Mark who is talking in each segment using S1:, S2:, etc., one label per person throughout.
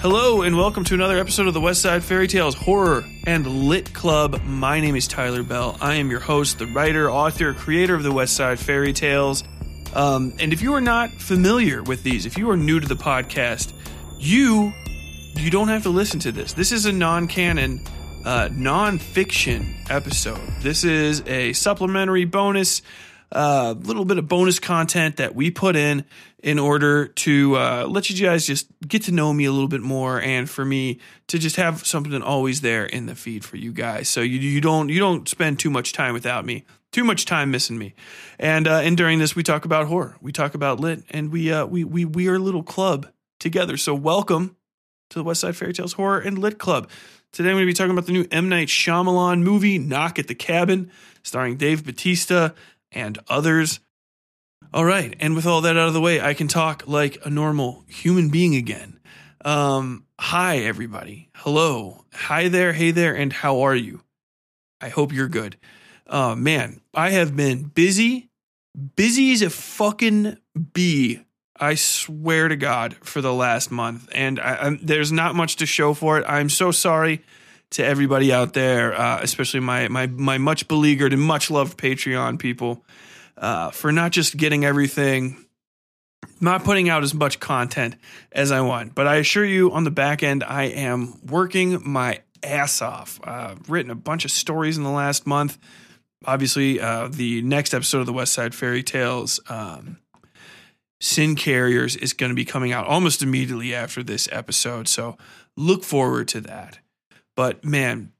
S1: Hello and welcome to another episode of the Westside Fairytales Horror and Lit Club. My name is Tyler Bell. I am your host, the writer, author, creator of the Westside Fairytales. Um, and if you are not familiar with these, if you are new to the podcast, you you don't have to listen to this. This is a non-canon, uh, non-fiction episode. This is a supplementary bonus, uh, little bit of bonus content that we put in in order to uh, let you guys just get to know me a little bit more, and for me to just have something always there in the feed for you guys, so you you don't you don't spend too much time without me, too much time missing me, and uh, and during this we talk about horror, we talk about lit, and we uh, we we we are a little club together. So welcome to the Westside Fairytales Horror and Lit Club. Today I'm going to be talking about the new M Night Shyamalan movie Knock at the Cabin, starring Dave Bautista and others. All right, and with all that out of the way, I can talk like a normal human being again. Um, hi, everybody. Hello. Hi there. Hey there. And how are you? I hope you're good. Uh, man, I have been busy, busy as a fucking bee. I swear to God for the last month, and I, there's not much to show for it. I'm so sorry to everybody out there, uh, especially my my my much beleaguered and much loved Patreon people, uh, for not just getting everything, not putting out as much content as I want. But I assure you, on the back end, I am working my ass off. Uh, written a bunch of stories in the last month. Obviously, uh, the next episode of the Westside Fairytales. Um, Sin Carriers is going to be coming out almost immediately after this episode. So look forward to that. But man,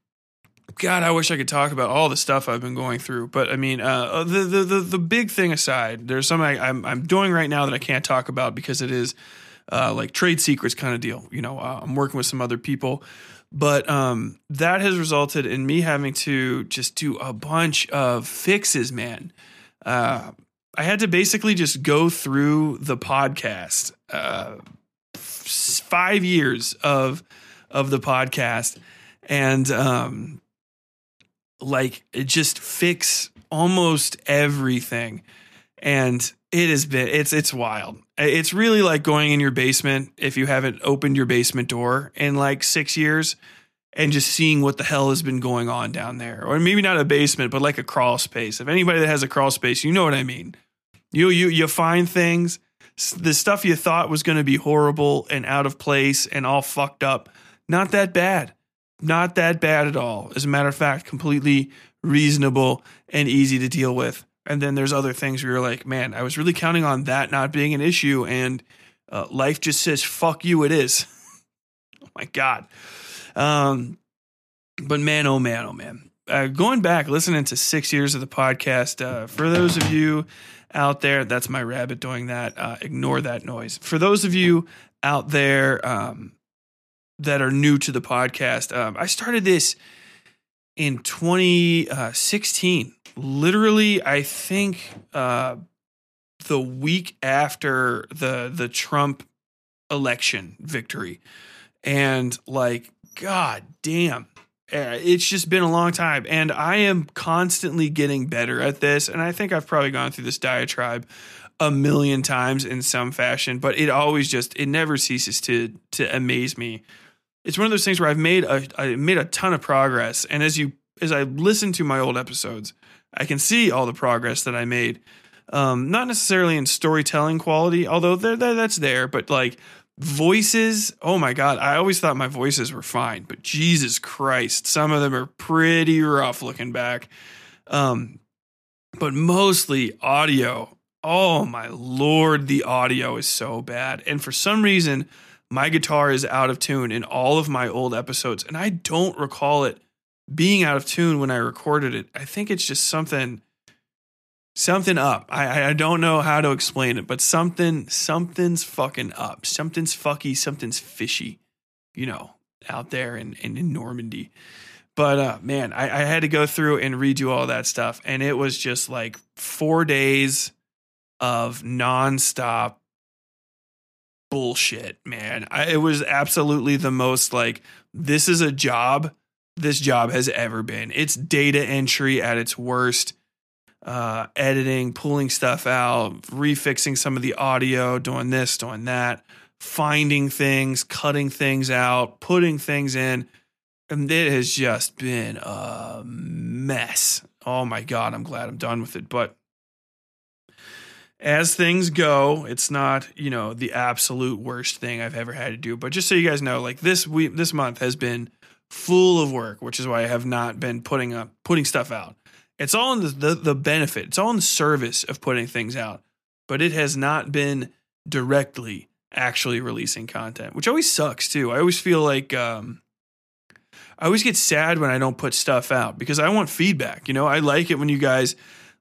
S1: God, I wish I could talk about all the stuff I've been going through. But I mean, uh, the, the the the big thing aside, there's something I, am I'm, I'm doing right now that I can't talk about because it is uh, like trade secrets kind of deal. You know, uh, I'm working with some other people, but um, that has resulted in me having to just do a bunch of fixes, man. Uh, I had to basically just go through the podcast, uh, five years of of the podcast, and um, like it just fix almost everything. And it has been it's it's wild. It's really like going in your basement if you haven't opened your basement door in like six years and just seeing what the hell has been going on down there. Or maybe not a basement, but like a crawl space. If anybody that has a crawl space, you know what I mean. You you you find things, the stuff you thought was going to be horrible and out of place and all fucked up. Not that bad. Not that bad at all. As a matter of fact, completely reasonable and easy to deal with. And then there's other things where you're like, man, I was really counting on that not being an issue, and uh, life just says, "Fuck you," it is. oh my god. Um, but man, oh man, oh man. Uh, going back, listening to six years of the podcast. Uh, for those of you out there, that's my rabbit doing that. Uh, ignore that noise. For those of you out there um, that are new to the podcast, um, I started this in 2016. Literally, I think uh, the week after the the Trump election victory, and like, god damn, uh, it's just been a long time. And i am constantly getting better at this. And i think i've probably gone through this diatribe a million times in some fashion but it always just it never ceases to to amaze me it's one of those things where i've made a i made a ton of progress. And as you as i listen to my old episodes i can see all the progress that i made um not necessarily in storytelling quality although there that's there but like voices oh my god i always thought my voices were fine but jesus christ some of them are pretty rough looking back. Um but mostly audio. Oh my lord the audio is so bad. And for some reason my guitar is out of tune in all of my old episodes and i don't recall it being out of tune when i recorded it i think it's just something something up. I I don't know how to explain it, but something something's fucking up. Something's fucky. Something's fishy. You know, out there in in, in Normandy. But uh, man, I, I had to go through and redo all that stuff, and it was just like four days of nonstop bullshit, man. I, it was absolutely the most like this is a job this job has ever been. It's data entry at its worst uh, editing, pulling stuff out, refixing some of the audio, doing this, doing that, finding things, cutting things out, putting things in. And it has just been a mess. Oh my God, I'm glad I'm done with it. But as things go, it's not, you know, the absolute worst thing I've ever had to do. But just so you guys know, like this week, this month has been full of work, which is why I have not been putting up, putting stuff out. It's all in the, the, the benefit, it's all in the service of putting things out, but it has not been directly actually releasing content, which always sucks too. I always feel like, um, I always get sad when I don't put stuff out because I want feedback. You know, I like it when you guys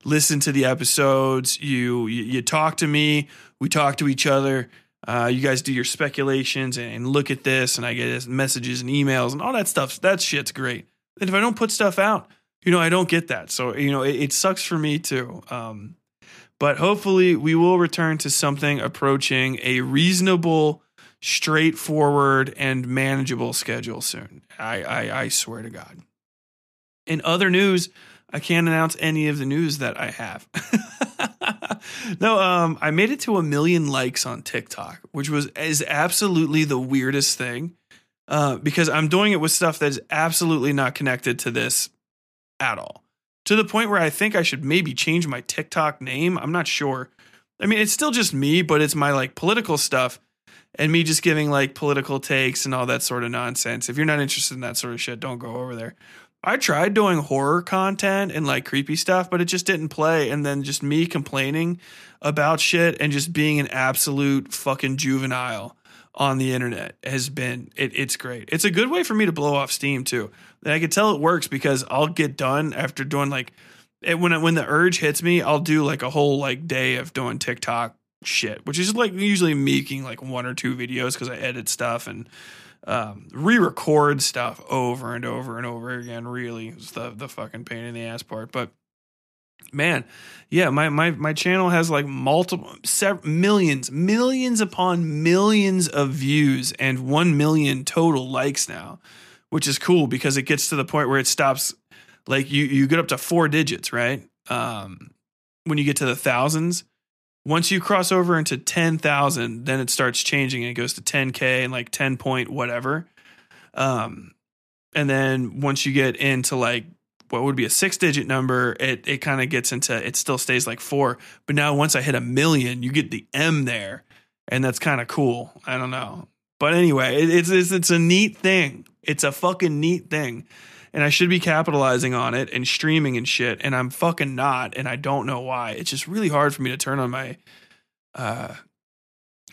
S1: listen to the episodes. You you, you talk to me. We talk to each other. Uh, you guys do your speculations and, and, look at this, and I get messages and emails and all that stuff. That shit's great. And if I don't put stuff out, you know, I don't get that. So you know, it, it sucks for me too. Um, but hopefully, we will return to something approaching a reasonable straightforward and manageable schedule soon. I, I, I swear to God. In other news, I can't announce any of the news that I have. no, um, I made it to a million likes on TikTok, which was is absolutely the weirdest thing. Uh, because I'm doing it with stuff that is absolutely not connected to this at all. To the point where I think I should maybe change my TikTok name. I'm not sure. I mean, it's still just me, but it's my like political stuff and me just giving like political takes and all that sort of nonsense. If you're not interested in that sort of shit, don't go over there. I tried doing horror content and like creepy stuff, but it just didn't play. And then just me complaining about shit and just being an absolute fucking juvenile on the internet has been it, it's great. It's a good way for me to blow off steam too. And I can tell it works because I'll get done after doing like it, when when the urge hits me, I'll do like a whole like day of doing TikTok shit, which is like usually making like one or two videos because I edit stuff and um, re-record stuff over and over and over again. Really, it's the the fucking pain in the ass part. But man, yeah, my my my channel has like multiple several, millions, millions upon millions of views and one million total likes now, which is cool because it gets to the point where it stops. Like you you get up to four digits, right? Um, when you get to the thousands once you cross over into 10,000, then it starts changing and it goes to 10K and like 10 point whatever. Um, and then once you get into like what would be a six digit number, it, it kind of gets into, it still stays like four. But now once I hit a million, you get the M there. And that's kind of cool. I don't know. But anyway, it, it's, it's, it's a neat thing. It's a fucking neat thing and I should be capitalizing on it and streaming and shit, and I'm fucking not, and I don't know why. It's just really hard for me to turn on my uh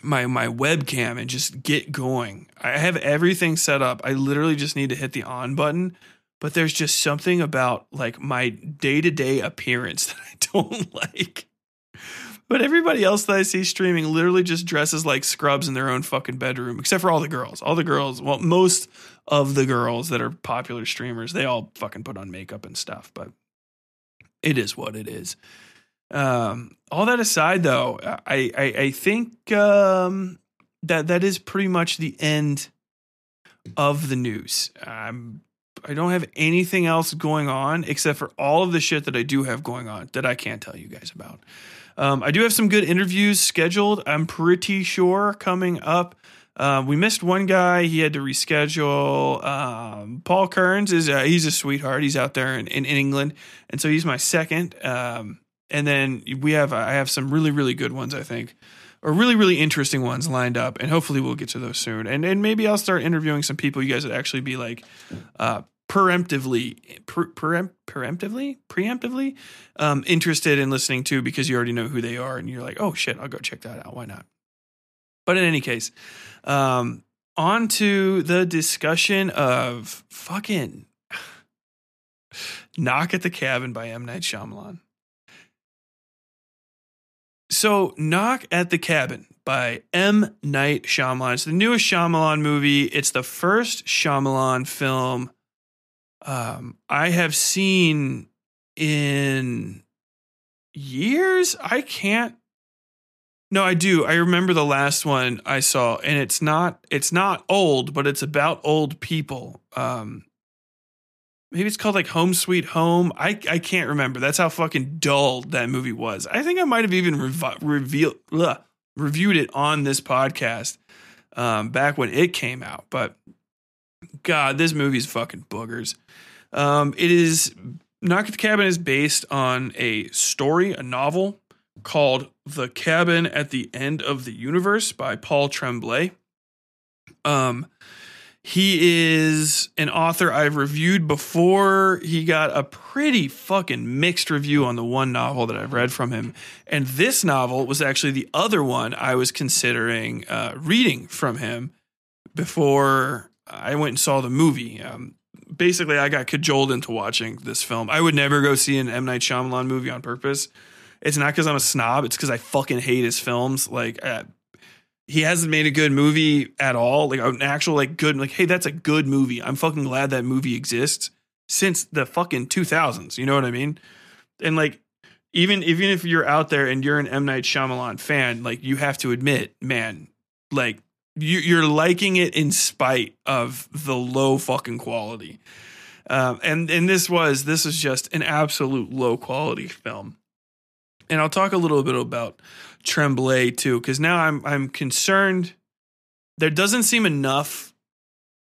S1: my my webcam and just get going. I have everything set up. I literally just need to hit the on button, but there's just something about like my day-to-day appearance that I don't like. But everybody else that I see streaming literally just dresses like scrubs in their own fucking bedroom, except for all the girls. All the girls, well, most of the girls that are popular streamers, they all fucking put on makeup and stuff, but it is what it is. Um, all that aside, though, I I, I think um, that that is pretty much the end of the news. Um, I don't have anything else going on except for all of the shit that I do have going on that I can't tell you guys about. Um, I do have some good interviews scheduled. I'm pretty sure coming up. Uh, we missed one guy; he had to reschedule. Um, Paul Kearns is uh, he's a sweetheart. He's out there in, in, in England, and so he's my second. Um, and then we have I have some really really good ones I think, or really really interesting ones lined up, and hopefully we'll get to those soon. And and maybe I'll start interviewing some people you guys would actually be like uh, preemptively pre- preemptively preemptively um, interested in listening to because you already know who they are and you're like oh shit i'll go check that out why not but in any case um, on to the discussion of fucking knock at the cabin by m night Shyamalan. so knock at the cabin by M. Night Shyamalan. It's the newest Shyamalan movie. It's the first Shyamalan film um, I have seen in years. I can't. No, I do. I remember the last one I saw, and it's not it's not old, but it's about old people. Um, maybe it's called like Home Sweet Home. I I can't remember. That's how fucking dull that movie was. I think I might have even rev- revealed reviewed it on this podcast. um, back when it came out. But God, this movie's fucking boogers. Um, it is Knock at the Cabin is based on a story, a novel called The Cabin at the End of the Universe by Paul Tremblay. Um, he is an author I've reviewed before. He got a pretty fucking mixed review on the one novel that I've read from him. And this novel was actually the other one I was considering uh, reading from him before I went and saw the movie. Um, basically, I got cajoled into watching this film. I would never go see an M. Night Shyamalan movie on purpose. It's not because I'm a snob, it's because I fucking hate his films. Like, uh, he hasn't made a good movie at all. Like an actual like good like hey that's a good movie. I'm fucking glad that movie exists since the fucking 2000s. You know what I mean? And like even even if you're out there and you're an M Night Shyamalan fan, like you have to admit, man, like you, you're liking it in spite of the low fucking quality. Um, and and this was this is just an absolute low quality film. And I'll talk a little bit about Tremblay too, because now I'm I'm concerned. There doesn't seem enough.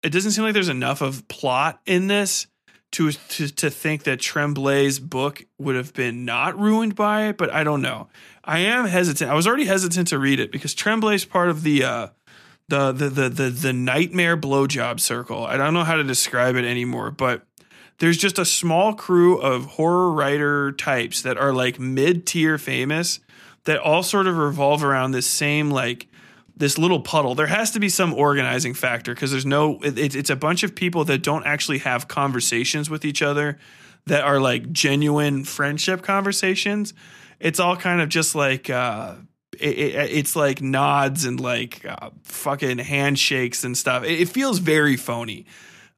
S1: It doesn't seem like there's enough of plot in this to to to think that Tremblay's book would have been not ruined by it. But I don't know. I am hesitant. I was already hesitant to read it because Tremblay's part of the uh, the the the the the nightmare blowjob circle. I don't know how to describe it anymore, but there's just a small crew of horror writer types that are like mid tier famous that all sort of revolve around this same like this little puddle. There has to be some organizing factor because there's no. It, it's a bunch of people that don't actually have conversations with each other that are like genuine friendship conversations. It's all kind of just like. Uh, it, it, it's like nods and like uh, fucking handshakes and stuff. It, it feels very phony.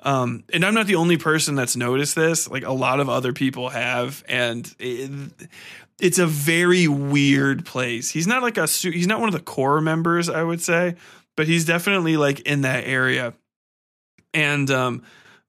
S1: Um, and I'm not the only person that's noticed this. Like a lot of other people have, and it's a very weird place. He's not like a he's not one of the core members, I would say, but he's definitely like in that area. And um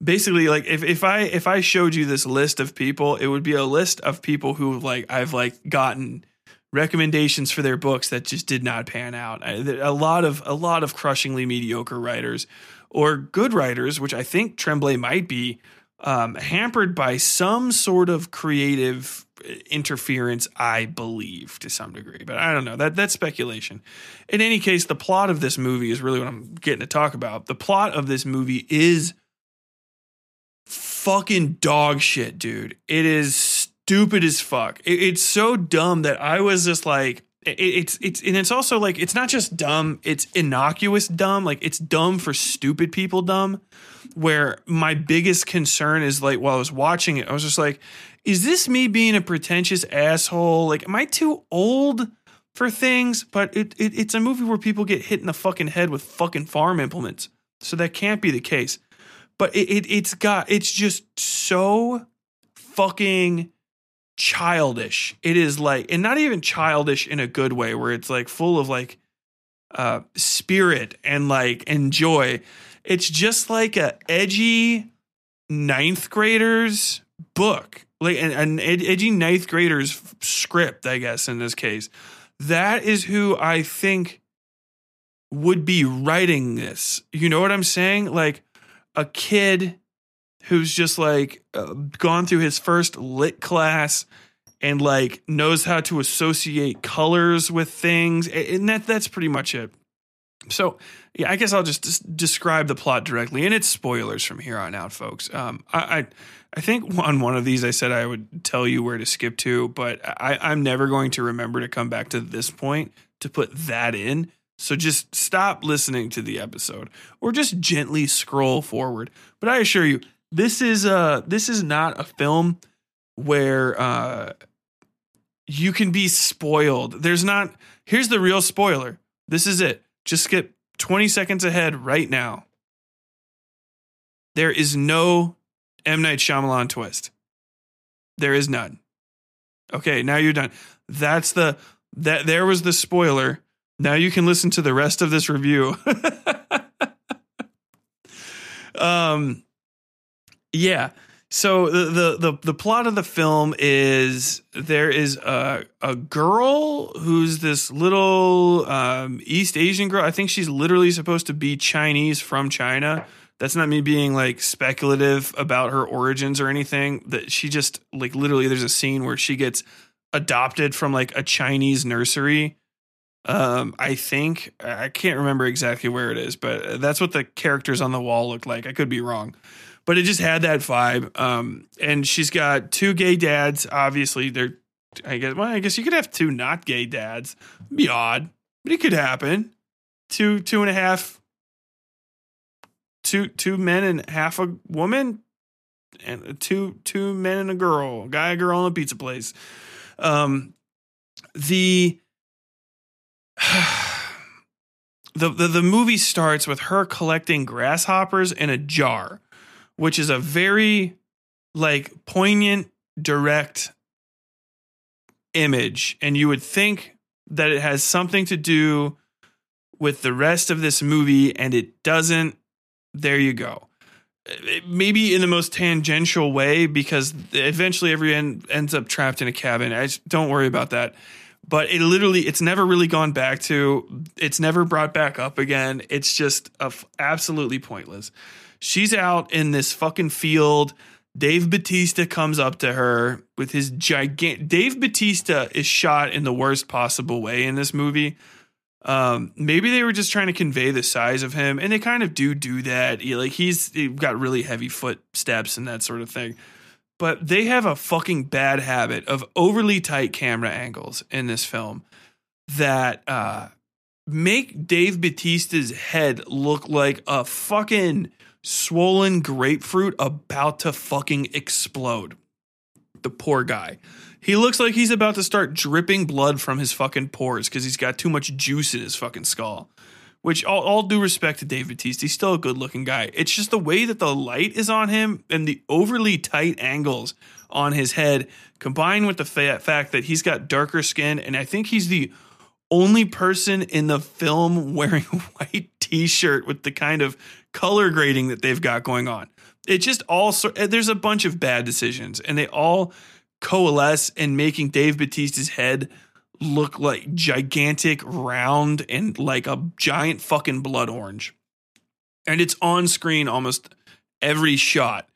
S1: basically like if, if I if I showed you this list of people, it would be a list of people who like I've like gotten recommendations for their books that just did not pan out. A lot of a lot of crushingly mediocre writers or good writers, which I think Tremblay might be, um, hampered by some sort of creative interference, I believe, to some degree. But I don't know. That that's speculation. In any case, the plot of this movie is really what I'm getting to talk about. The plot of this movie is fucking dog shit, dude. It is stupid as fuck. It, it's so dumb that I was just like, it, it's it's and it's also like it's not just dumb. It's innocuous dumb. Like it's dumb for stupid people dumb. Where my biggest concern is like while I was watching it, I was just like, is this me being a pretentious asshole? Like, am I too old for things? But it, it it's a movie where people get hit in the fucking head with fucking farm implements. So that can't be the case. But it, it it's got it's just so fucking childish. It is like, and not even childish in a good way, where it's like full of like uh spirit and like and joy. It's just like a edgy ninth graders book like an, an edgy ninth grader's script, I guess in this case. That is who I think would be writing this. You know what I'm saying? Like a kid who's just like uh, gone through his first lit class and like knows how to associate colors with things and that that's pretty much it. So, yeah, I guess I'll just describe the plot directly, and it's spoilers from here on out, folks. Um, I, I, I think on one of these I said I would tell you where to skip to, but I, I'm never going to remember to come back to this point to put that in. So just stop listening to the episode, or just gently scroll forward. But I assure you, this is uh this is not a film where uh you can be spoiled. There's not. Here's the real spoiler. This is it just skip 20 seconds ahead right now. There is no M. Night Shyamalan twist. There is none. Okay, now you're done. That's the that there was the spoiler. Now you can listen to the rest of this review. um yeah. So the, the the plot of the film is there is a a girl who's this little um, East Asian girl. I think she's literally supposed to be Chinese from China. That's not me being like speculative about her origins or anything. That she just like literally there's a scene where she gets adopted from like a Chinese nursery. Um, I think I can't remember exactly where it is, but that's what the characters on the wall look like. I could be wrong but it just had that vibe. Um, and she's got two gay dads. Obviously, they're I guess well, I guess you could have two not gay dads. It'd be odd, but it could happen. Two two and a half two two men and half a woman and two two men and a girl, a guy, a girl in a pizza place. Um the the, the the movie starts with her collecting grasshoppers in a jar which is a very like poignant, direct image. And you would think that it has something to do with the rest of this movie, and it doesn't. There you go. Eh, maybe in the most tangential way, because eventually everyone ends up trapped in a cabin. I just, don't worry about that. But it literally, it's never really gone back to. It's never brought back up again. It's just absolutely pointless. She's out in this fucking field. Dave Bautista comes up to her with his gigantic. Dave Bautista is shot in the worst possible way in this movie. Um, maybe they were just trying to convey the size of him, and they kind of do do that. He, like he's he got really heavy footsteps and that sort of thing. But they have a fucking bad habit of overly tight camera angles in this film that uh, make Dave Bautista's head look like a fucking swollen grapefruit about to fucking explode. The poor guy. He looks like he's about to start dripping blood from his fucking pores because he's got too much juice in his fucking skull. Which, all, all due respect to Dave Bautista, he's still a good looking guy. It's just the way that the light is on him and the overly tight angles on his head, combined with the fa- fact that he's got darker skin, and I think he's the only person in the film wearing white t-shirt with the kind of color grading that they've got going on. It just all eh, there's a bunch of bad decisions, and they all coalesce in making Dave Bautista's head look like gigantic, round, and like a giant fucking blood orange. And it's on screen almost every shot.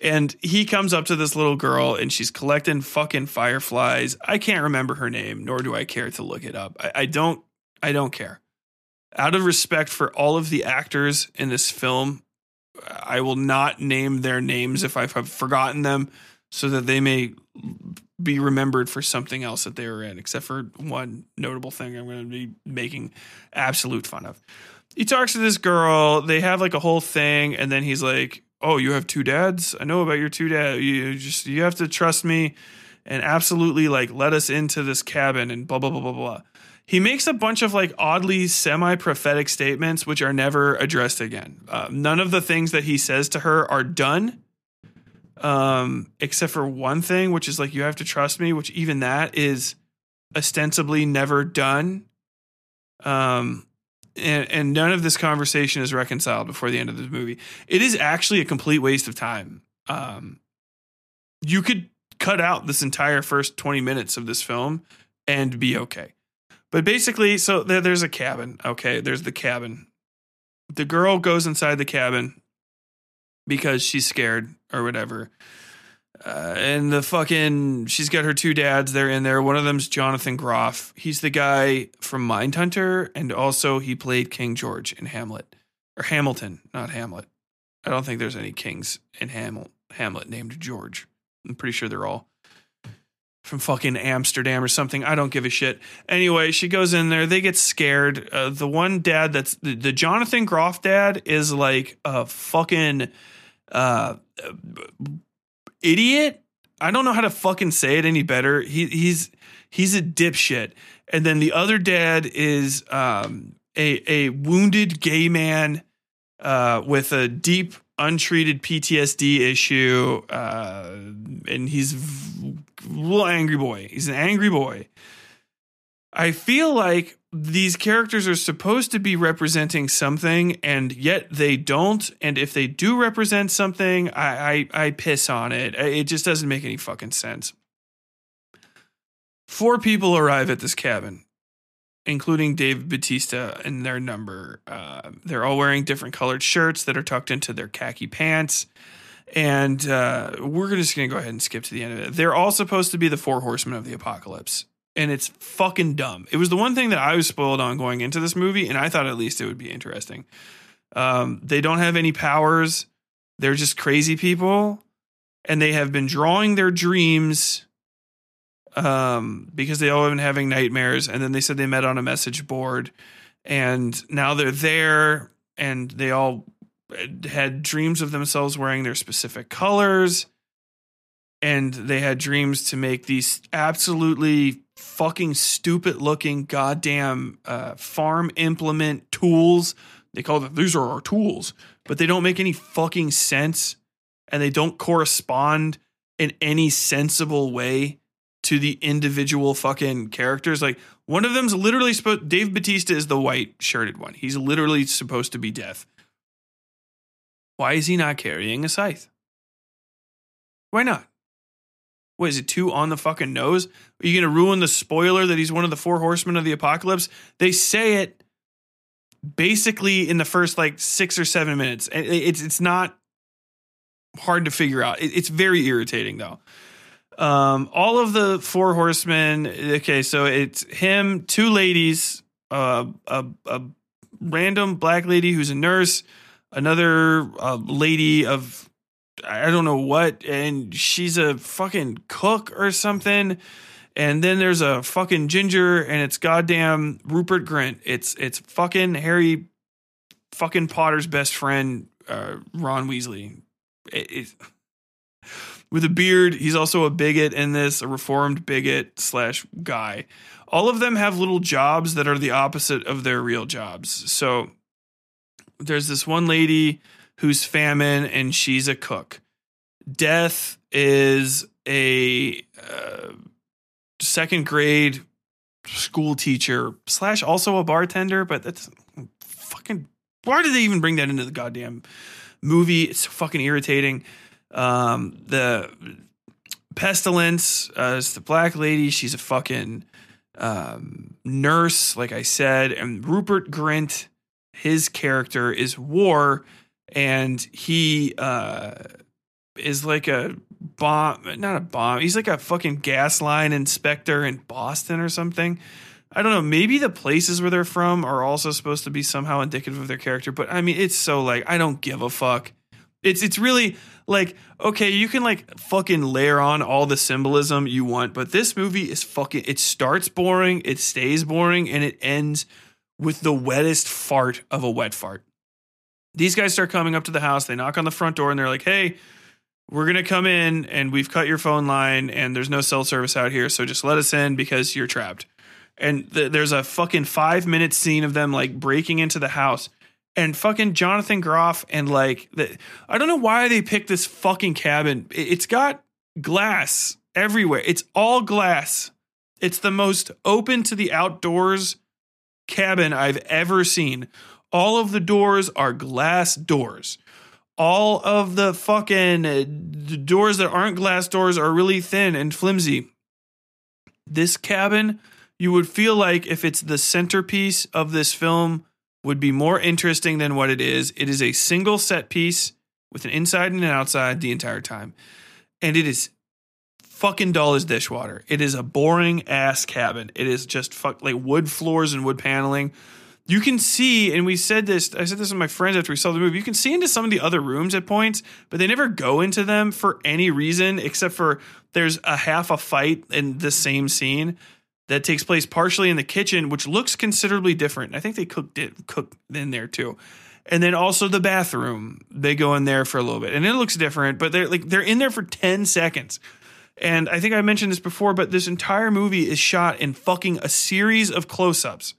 S1: And he comes up to this little girl and she's collecting fucking fireflies. I can't remember her name, nor do I care to look it up. I, I don't I don't care out of respect for all of the actors in this film, I will not name their names if I've forgotten them so that they may be remembered for something else that they were in, except for one notable thing I'm going to be making absolute fun of. He talks to this girl, they have like a whole thing, and then he's like, Oh, you have two dads? I know about your two dads. You just, you have to trust me and absolutely like let us into this cabin and blah, blah, blah, blah, blah he makes a bunch of like oddly semi prophetic statements, which are never addressed again. Uh, none of the things that he says to her are done, um, except for one thing, which is like, you have to trust me, which even that is ostensibly never done. Um, and, and none of this conversation is reconciled before the end of the movie. It is actually a complete waste of time. Um, you could cut out this entire first 20 minutes of this film and be okay. But basically, so there, there's a cabin. Okay, there's the cabin. The girl goes inside the cabin because she's scared or whatever. Uh, and the fucking she's got her two dads. They're in there. One of them's Jonathan Groff. He's the guy from Mindhunter, and also he played King George in Hamlet or Hamilton, not Hamlet. I don't think there's any kings in Hamlet. Hamlet named George. I'm pretty sure they're all from fucking Amsterdam or something. I don't give a shit. Anyway, she goes in there. They get scared. Uh, the one dad that's the, the, Jonathan Groff dad is like a fucking uh, idiot. I don't know how to fucking say it any better. He, he's he's a dipshit. And then the other dad is um, a a wounded gay man uh, with a deep untreated PTSD issue, uh, and he's a little angry boy. He's an angry boy. I feel like these characters are supposed to be representing something, and yet they don't. And if they do represent something, I, I, I piss on it. It just doesn't make any fucking sense. Four people arrive at this cabin, including Dave Bautista and their number. Uh, they're all wearing different colored shirts that are tucked into their khaki pants. And uh, we're just going to go ahead and skip to the end of it. They're all supposed to be the four horsemen of the apocalypse and it's fucking dumb. It was the one thing that I was spoiled on going into this movie, and I thought at least it would be interesting. Um, they don't have any powers. They're just crazy people, and they have been drawing their dreams um, because they all have been having nightmares. And then they said they met on a message board, and now they're there, and they all had dreams of themselves wearing their specific colors and they had dreams to make these absolutely fucking stupid looking goddamn uh, farm implement tools. They call them these are our tools, but they don't make any fucking sense and they don't correspond in any sensible way to the individual fucking characters. Like one of them's literally supposed Dave Bautista is the white shirted one. He's literally supposed to be death. Why is he not carrying a scythe? Why not? what is it, two on the fucking nose? Are you to ruin the spoiler that he's one of the four horsemen of the apocalypse? They say it basically in the first like six or seven minutes. It's it's not hard to figure out. It's very irritating though. Um, all of the four horsemen. Okay, so it's him, two ladies, uh, a a random black lady who's a nurse, another uh, lady of I don't know what, and she's a fucking cook or something. And then there's a fucking ginger, and it's goddamn Rupert Grint. It's it's fucking Harry, fucking Potter's best friend, uh, Ron Weasley. It, with a beard, he's also a bigot in this, a reformed bigot slash guy. All of them have little jobs that are the opposite of their real jobs. So there's this one lady who's famine and she's a cook. Death is a uh, second grade school teacher slash also a bartender, but that's fucking. Why did they even bring that into the goddamn movie? It's fucking irritating. Um, the pestilence uh, is the black lady. She's a fucking um, nurse, like I said, and Rupert Grint, his character is War and he uh, is like a bomb, not a bomb. He's like a fucking gas line inspector in Boston or something. I don't know. Maybe the places where they're from are also supposed to be somehow indicative of their character, but I mean, it's so like I don't give a fuck. It's it's really like okay, you can like fucking layer on all the symbolism you want, but this movie is fucking. It starts boring, it stays boring, and it ends with the wettest fart of a wet fart. These guys start coming up to the house. They knock on the front door and they're like, hey, we're going to come in and we've cut your phone line and there's no cell service out here. So just let us in because you're trapped. And th- there's a fucking five minute scene of them like breaking into the house and fucking Jonathan Groff and like the, I don't know why they picked this fucking cabin. It's got glass everywhere. It's all glass. It's the most open to the outdoors cabin I've ever seen. All of the doors are glass doors. All of the fucking uh, doors that aren't glass doors are really thin and flimsy. This cabin, you would feel like if it's the centerpiece of this film, would be more interesting than what it is. It is a single set piece with an inside and an outside the entire time. And it is fucking dull as dishwater. It is a boring ass cabin. It is just fuck like wood floors and wood paneling you can see, and we said this, I said this to my friends after we saw the movie, you can see into some of the other rooms at points, but they never go into them for any reason except for there's a half a fight in the same scene that takes place partially in the kitchen, which looks considerably different. I think they cooked it cooked in there too. And then also the bathroom, they go in there for a little bit, and it looks different, but they're like they're in there for ten seconds. And I think I mentioned this before, but this entire movie is shot in fucking a series of close-ups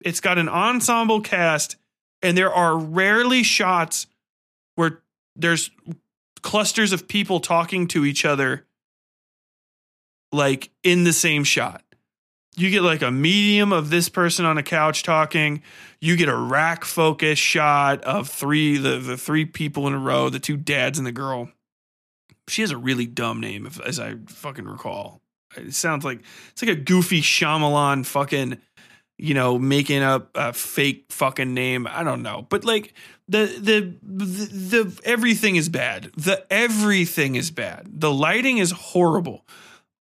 S1: it's got an ensemble cast, and there are rarely shots where there's clusters of people talking to each other like in the same shot. You get like a medium of this person on a couch talking. You get a rack focus shot of three the the three people in a row, the two dads and the girl. She has a really dumb name, if, as I fucking recall. It sounds like it's like a goofy Shyamalan fucking, you know, making up a fake fucking name. I don't know, but like the the the, the everything is bad. The everything is bad. The lighting is horrible.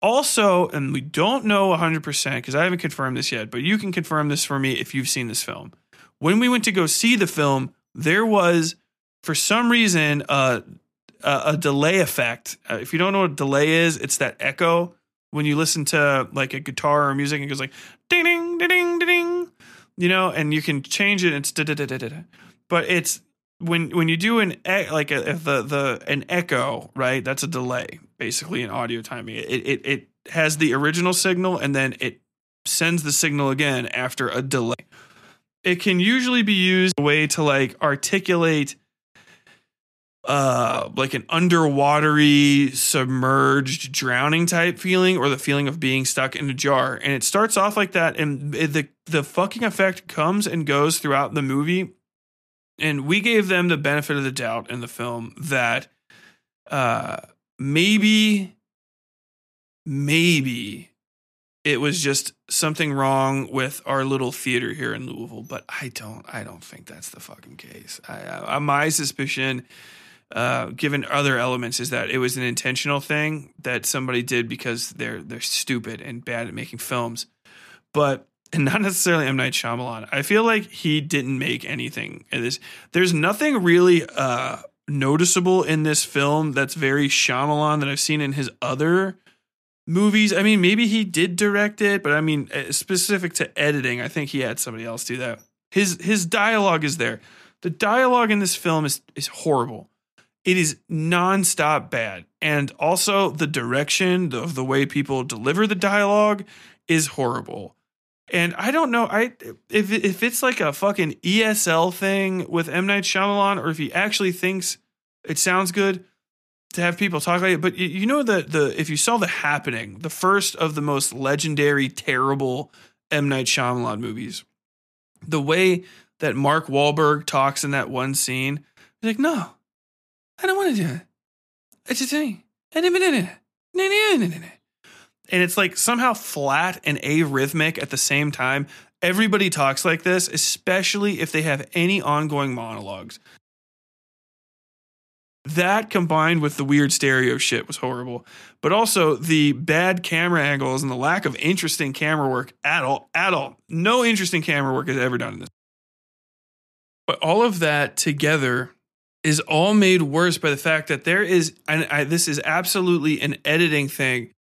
S1: Also, and we don't know 100% because I haven't confirmed this yet, but you can confirm this for me if you've seen this film. When we went to go see the film, there was, for some reason, a, a delay effect. Uh, if you don't know what delay is, it's that echo when you listen to like a guitar or music, it goes like ding ding ding ding ding, you know, and you can change it. It's da da da da da. But it's when when you do an like a, the the an echo, right? That's a delay, basically in audio timing. It it it has the original signal and then it sends the signal again after a delay. It can usually be used a way to like articulate uh like an underwatery submerged drowning type feeling or the feeling of being stuck in a jar and it starts off like that and the the fucking effect comes and goes throughout the movie and we gave them the benefit of the doubt in the film that uh maybe maybe it was just something wrong with our little theater here in Louisville but I don't I don't think that's the fucking case. I, I my suspicion uh, given other elements, is that it was an intentional thing that somebody did because they're they're stupid and bad at making films, but and not necessarily M Night Shyamalan. I feel like he didn't make anything. There's nothing really uh, noticeable in this film that's very Shyamalan that I've seen in his other movies. I mean, maybe he did direct it, but I mean, uh, specific to editing, I think he had somebody else do that. His his dialogue is there. The dialogue in this film is is horrible. It is nonstop bad. And also the direction of the way people deliver the dialogue is horrible. And I don't know, I if if it's like a fucking ESL thing with M Night Shyamalan, or if he actually thinks it sounds good to have people talk like it. But you know that the if you saw the happening, the first of the most legendary, terrible M Night Shyamalan movies, the way that Mark Wahlberg talks in that one scene, he's like, no, I don't want to do it. It's a thing. And it's like somehow flat and arrhythmic at the same time. Everybody talks like this, especially if they have any ongoing monologues. That combined with the weird stereo shit was horrible. But also the bad camera angles and the lack of interesting camera work at all. At all. No interesting camera work is ever done in this. But all of that together is all made worse by the fact that there is, and I, this is absolutely an editing thing.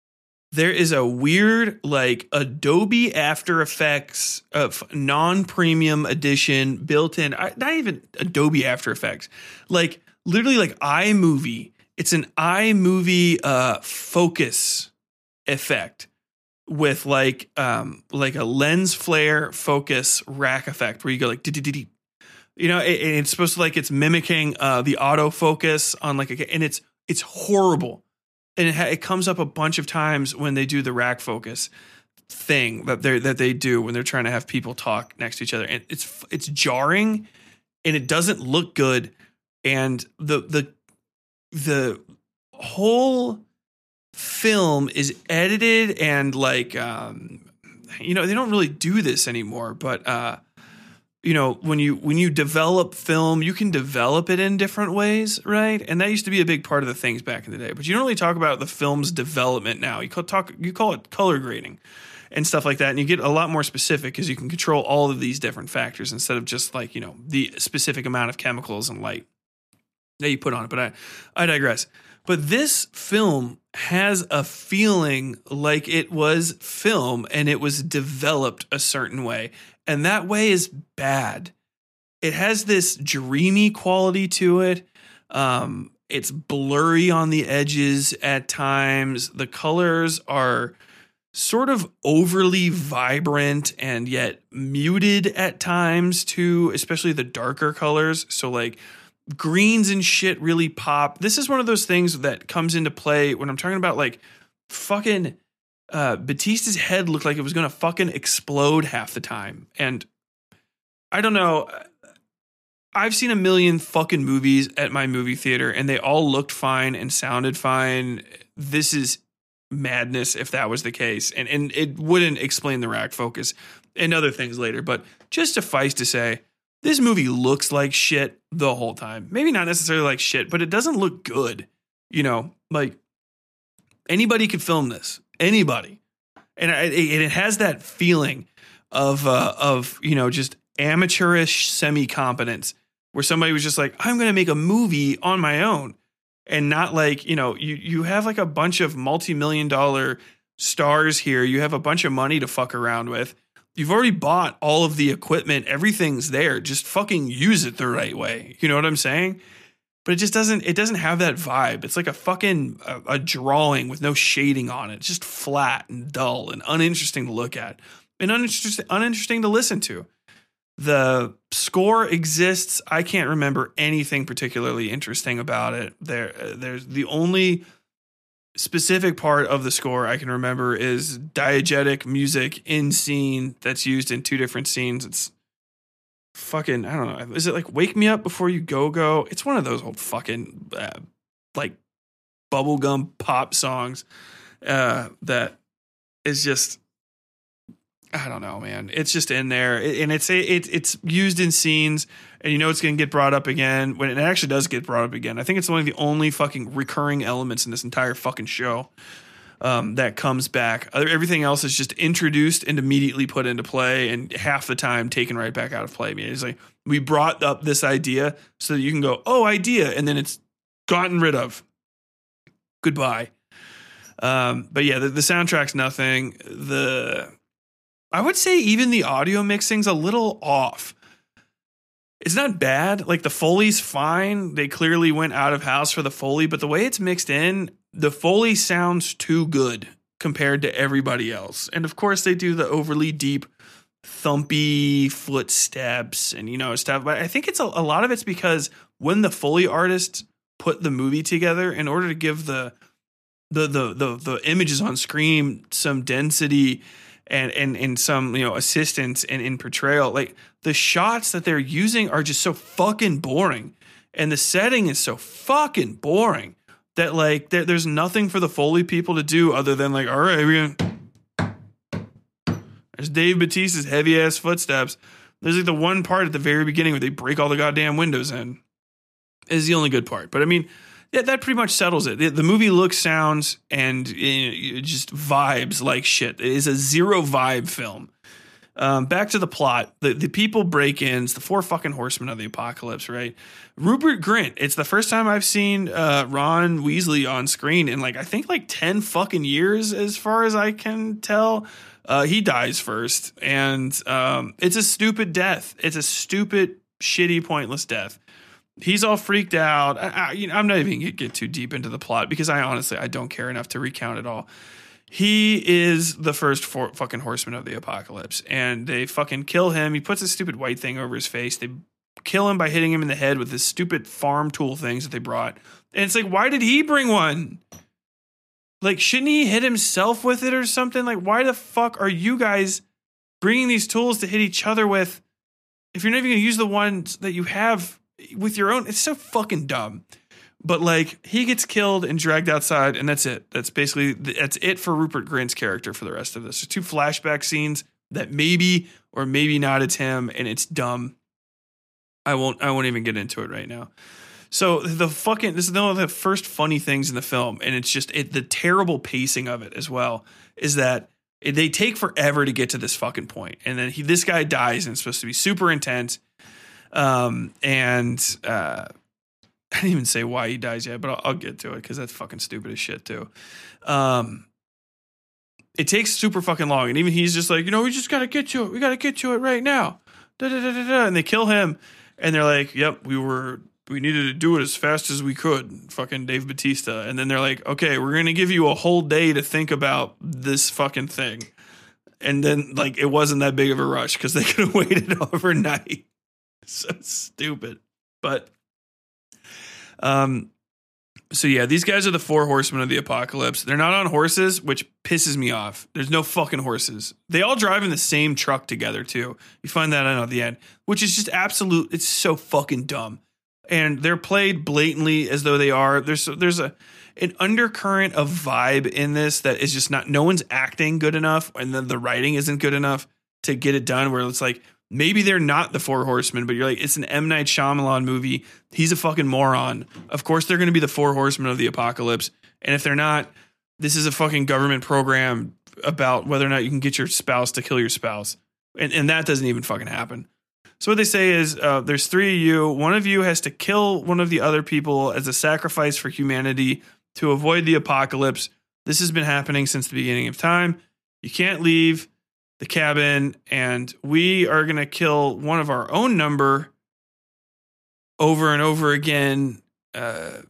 S1: There is a weird, like Adobe After Effects of non premium edition built in, not even Adobe After Effects, like literally like iMovie. It's an iMovie uh, focus effect with like um like a lens flare focus rack effect where you go like you know, it, it's supposed to like it's mimicking uh, the autofocus on like a, and it's it's horrible, and it, ha- it comes up a bunch of times when they do the rack focus thing that they that they do when they're trying to have people talk next to each other, and it's it's jarring, and it doesn't look good, and the the the whole film is edited and like um you know they don't really do this anymore but uh you know when you when you develop film you can develop it in different ways right? And that used to be a big part of the things back in the day. But you don't really talk about the film's development now. You call talk you call it color grading and stuff like that. And you get a lot more specific because you can control all of these different factors instead of just like you know the specific amount of chemicals and light that you put on it. But i i digress. But this film has a feeling like it was film and it was developed a certain way and that way is bad. It has this dreamy quality to it. Um, it's blurry on the edges at times. The colors are sort of overly vibrant and yet muted at times too, especially the darker colors. So like greens and shit really pop. This is one of those things that comes into play when I'm talking about like fucking uh, Bautista's head looked like it was going to fucking explode half the time. And I don't know. I've seen a million fucking movies at my movie theater and they all looked fine and sounded fine. This is madness if that was the case. And and it wouldn't explain the rack focus and other things later, but just suffice to say, this movie looks like shit the whole time. Maybe not necessarily like shit, but it doesn't look good. You know, like anybody could film this. Anybody. And it, it has that feeling of uh, of, you know, just amateurish semi competence where somebody was just like, I'm going to make a movie on my own. And not like, you know, you, you have like a bunch of multi million dollar stars here. You have a bunch of money to fuck around with. You've already bought all of the equipment. Everything's there. Just fucking use it the right way. You know what I'm saying? But it just doesn't. It doesn't have that vibe. It's like a fucking a, a drawing with no shading on it. It's just flat and dull and uninteresting to look at, and uninteresting uninteresting to listen to. The score exists. I can't remember anything particularly interesting about it. There, there's the only specific part of the score I can remember is diegetic music in scene that's used in two different scenes. It's fucking I don't know. Is it like "Wake Me Up Before You Go Go"? It's one of those old fucking uh, like bubblegum pop songs uh, that is just I don't know, man. It's just in there, and it's it, it's used in scenes, and you know it's going to get brought up again when it actually does get brought up again. I think it's one of the only fucking recurring elements in this entire fucking show um, that comes back. Everything else is just introduced and immediately put into play, and half the time taken right back out of play. I mean, it's like we brought up this idea so that you can go, oh, idea, and then it's gotten rid of. Goodbye. Um, but yeah, the, the soundtrack's nothing. The I would say even the audio mixing's a little off. It's not bad. Like the Foley's fine. They clearly went out of house for the Foley, but the way it's mixed in, the Foley sounds too good compared to everybody else. And of course, they do the overly deep, thumpy footsteps and, you know, stuff. But I think it's a, a lot of it's because when the Foley artists put the movie together in order to give the the the the, the images on screen some density and and and some you know assistance in, in portrayal like the shots that they're using are just so fucking boring and the setting is so fucking boring that like there, there's nothing for the foley people to do other than like all right we're gonna there's dave bautista's heavy ass footsteps there's like the one part at the very beginning where they break all the goddamn windows in is the only good part but i mean yeah, that pretty much settles it. The, the movie looks, sounds, and uh, just vibes like shit. It is a zero vibe film. Um, back to the plot. The the people break ins, the four fucking horsemen of the apocalypse, right? Rupert Grint. It's the first time I've seen uh, Ron Weasley on screen in like I think like ten fucking years, as far as I can tell. Uh, he dies first, and um, it's a stupid death. It's a stupid, shitty, pointless death he's all freaked out. I, I, you know, I'm not even gonna get too deep into the plot because I honestly I don't care enough to recount it all. He is the first for, fucking horseman of the apocalypse, and they fucking kill him. He puts a stupid white thing over his face. They kill him by hitting him in the head with this stupid farm tool things that they brought. And it's like, why did he bring one? Like, shouldn't he hit himself with it or something? Like, why the fuck are you guys bringing these tools to hit each other with if you're not even going to use the ones that you have with your own. It's so fucking dumb. But like he gets killed and dragged outside, and that's it. That's basically that's it for Rupert Grint's character for the rest of this. There's two flashback scenes that maybe or maybe not it's him, and it's dumb. I won't. I won't even get into it right now. So the fucking this is one of the first funny things in the film, and it's just it, the terrible pacing of it as well. Is that they take forever to get to this fucking point, and then he this guy dies, and it's supposed to be super intense um, and uh, I didn't even say why he dies yet, but I'll, I'll get to it because that's fucking stupid as shit too. Um, it takes super fucking long, and even he's just like, you know, we just gotta get to it. We gotta get to it right now. Da, da, da. And they kill him, and they're like, "Yep, we were we needed to do it as fast as we could." Fucking Dave Bautista, and then they're like, "Okay, we're gonna give you a whole day to think about this fucking thing." And then like it wasn't that big of a rush because they could have waited overnight. so stupid. But um So yeah, these guys are the four horsemen of the apocalypse. They're not on horses, which pisses me off. There's no fucking horses. They all drive in the same truck together too. You find that out at the end, which is just absolute. It's so fucking dumb, and they're played blatantly as though they are. There's there's a an undercurrent of vibe in this that is just not. No one's acting good enough, and then the writing isn't good enough to get it done. Where it's like maybe they're not the four horsemen, but you're like, it's an M Night Shyamalan movie. He's a fucking moron. Of course, they're going to be the four horsemen of the apocalypse, and if they're not, this is a fucking government program about whether or not you can get your spouse to kill your spouse, and and that doesn't even fucking happen. So what they say is, uh, there's three of you. One of you has to kill one of the other people as a sacrifice for humanity to avoid the apocalypse. This has been happening since the beginning of time. You can't leave the cabin, and we are going to kill one of our own number over and over again. Uh,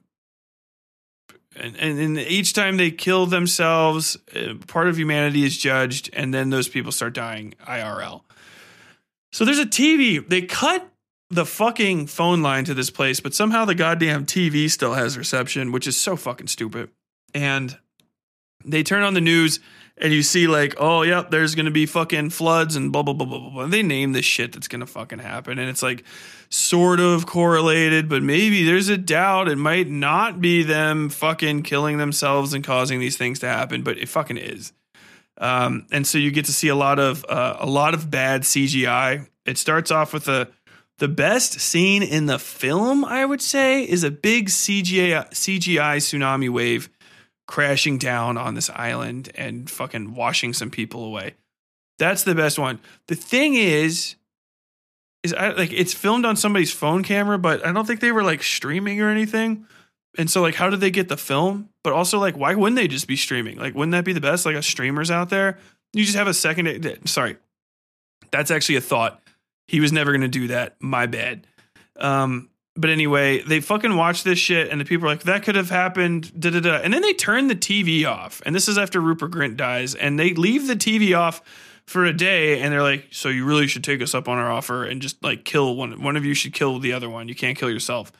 S1: and, and, and each time they kill themselves, uh, part of humanity is judged, and then those people start dying IRL. So there's a TV. They cut the fucking phone line to this place, but somehow the goddamn TV still has reception, which is so fucking stupid. And they turn on the news and you see like, oh yep, there's gonna be fucking floods and blah blah blah blah blah. They name the shit that's gonna fucking happen, and it's like sort of correlated, but maybe there's a doubt it might not be them fucking killing themselves and causing these things to happen, but it fucking is. Um, and so you get to see a lot of uh, a lot of bad CGI. It starts off with a the best scene in the film, I would say, is a big CGI CGI tsunami wave crashing down on this island and fucking washing some people away. That's the best one. The thing is, is I like it's filmed on somebody's phone camera, but I don't think they were like streaming or anything. And so like how did they get the film? But also like why wouldn't they just be streaming? Like wouldn't that be the best? Like a streamers out there, you just have a second. Sorry, that's actually a thought. He was never going to do that. My bad. Um, but anyway, they fucking watch this shit, and the people are like, "That could have happened." Da da da. And then they turn the TV off, and this is after Rupert Grint dies, and they leave the TV off for a day, and they're like, "So you really should take us up on our offer and just like kill one. One of you should kill the other one. You can't kill yourself."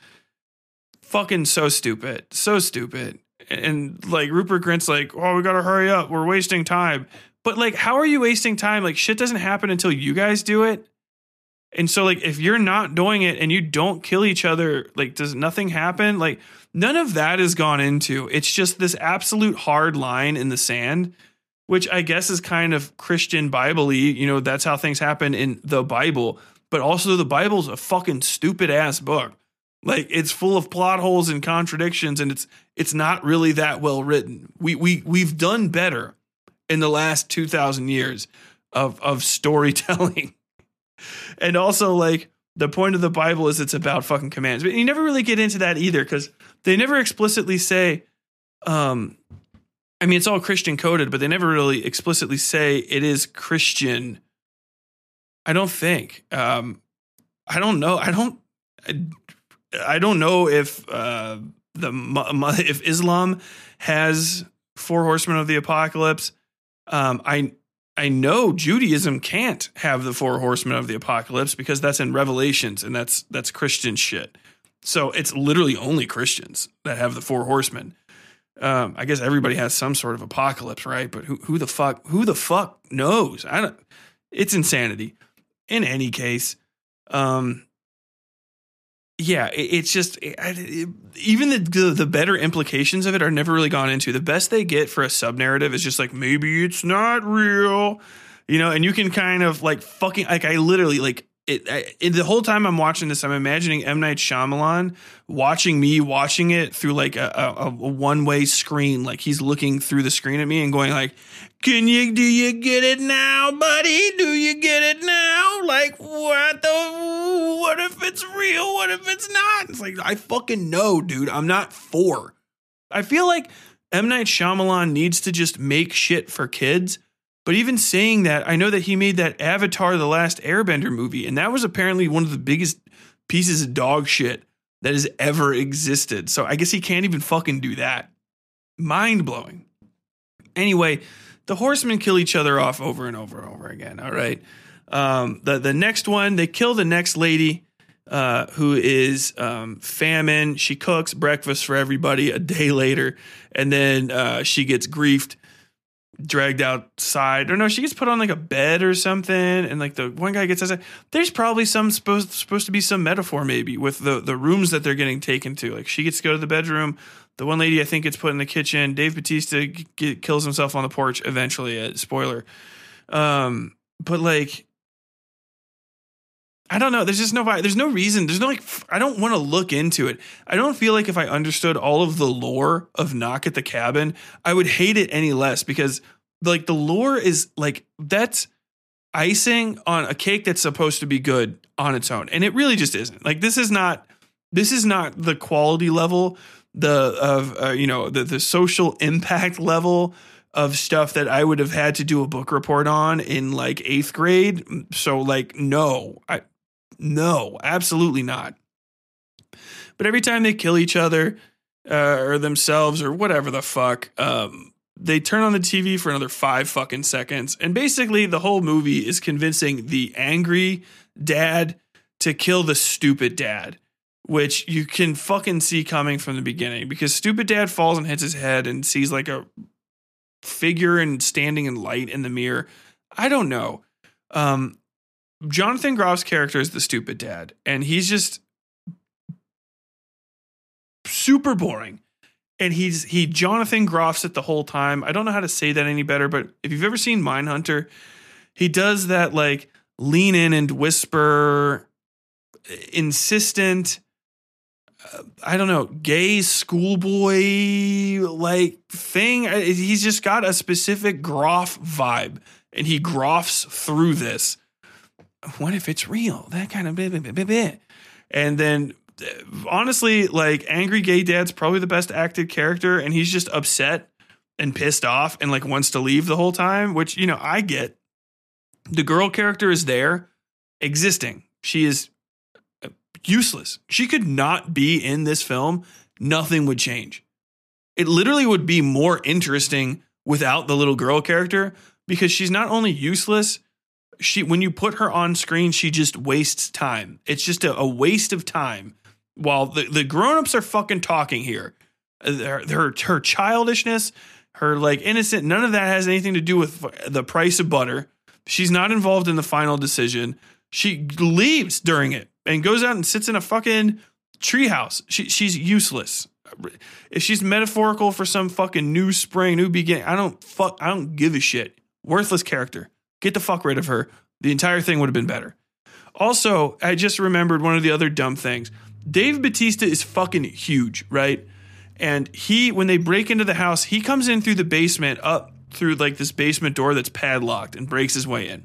S1: Fucking so stupid, so stupid. And like Rupert Grint's like, "Oh, we gotta hurry up. We're wasting time." But like, how are you wasting time? Like, shit doesn't happen until you guys do it. And so like if you're not doing it and you don't kill each other, like does nothing happen? Like none of that is gone into. It's just this absolute hard line in the sand, which I guess is kind of Christian Bible you know, that's how things happen in the Bible. But also the Bible's a fucking stupid ass book. Like it's full of plot holes and contradictions and it's it's not really that well written. We we we've done better in the last 2000 years of of storytelling and also like the point of the Bible is it's about fucking commands. But you never really get into that either because they never explicitly say, um, I mean, it's all Christian coded, but they never really explicitly say it is Christian. I don't think. Um, I don't know. I don't. I, I don't know if uh, the if Islam has four horsemen of the apocalypse. Um, I I know Judaism can't have the four horsemen of the apocalypse because that's in Revelations and that's that's Christian shit. So it's literally only Christians that have the four horsemen. Um, I guess everybody has some sort of apocalypse, right? But who who the fuck who the fuck knows? I don't. It's insanity. In any case, um, yeah, it, it's just it, it, even the, the, the better implications of it are never really gone into. The best they get for a sub narrative is just like maybe it's not real, you know. And you can kind of like fucking like I literally like it, I, the whole time I'm watching this, I'm imagining M Night Shyamalan watching me watching it through like a, a, a one way screen, like he's looking through the screen at me and going like, "Can you do you get it now, buddy? Do you get it now? Like what the? What if it's real? What if it's not? It's like I fucking know, dude. I'm not four. I feel like M Night Shyamalan needs to just make shit for kids but even saying that, I know that he made that Avatar The Last Airbender movie, and that was apparently one of the biggest pieces of dog shit that has ever existed. So I guess he can't even fucking do that. Mind blowing. Anyway, the horsemen kill each other off over and over and over again. All right. Um, the the next one, they kill the next lady. uh, who is um, famine. She cooks breakfast for everybody a day later, and then uh, she gets griefed, dragged outside. Or no, she gets put on like a bed or something, and like the one guy gets outside. There's probably some supposed supposed to be some metaphor maybe with the the rooms that they're getting taken to. Like she gets to go to the bedroom. The one lady I think gets put in the kitchen. Dave Bautista get, kills himself on the porch eventually. Uh, spoiler. Um, but like I don't know. There's just no there's no reason. There's no like I don't want to look into it. I don't feel like if I understood all of the lore of Knock at the Cabin, I would hate it any less because like the lore is like that's icing on a cake that's supposed to be good on its own. And it really just isn't. Like this is not this is not the quality level the of uh, you know the the social impact level of stuff that I would have had to do a book report on in like 8th grade. So like no. I no, absolutely not. But every time they kill each other uh, or themselves or whatever the fuck, um, they turn on the TV for another five fucking seconds. And basically, the whole movie is convincing the angry dad to kill the stupid dad, which you can fucking see coming from the beginning because stupid dad falls and hits his head and sees like a figure and standing in light in the mirror. I don't know. Um, Jonathan Groff's character is the stupid dad, and he's just super boring. And he's he Jonathan Groffs it the whole time. I don't know how to say that any better, but if you've ever seen Mindhunter, he does that like lean in and whisper, insistent. Uh, I don't know, gay schoolboy like thing. He's just got a specific Groff vibe, and he Groffs through this what if it's real? That kind of bit, bit, bit, bit. And then honestly, like angry gay dad's probably the best acted character, and he's just upset and pissed off and like wants to leave the whole time, which you know, I get. The girl character is there, existing. She is uh, useless. She could not be in this film. Nothing would change. It literally would be more interesting without the little girl character because she's not only useless, she when you put her on screen, she just wastes time. It's just a, a waste of time. While the, the grown-ups are fucking talking here. Uh, her, her her childishness, her like innocent, none of that has anything to do with the price of butter. She's not involved in the final decision. She leaves during it and goes out and sits in a fucking treehouse. She she's useless. If she's metaphorical for some fucking new spring, new beginning, I don't fuck. I don't give a shit. Worthless character. Get the fuck rid of her. The entire thing would have been better. Also, I just remembered one of the other dumb things. Dave Bautista is fucking huge, right? And he, when they break into the house, he comes in through the basement, up through like this basement door that's padlocked and breaks his way in.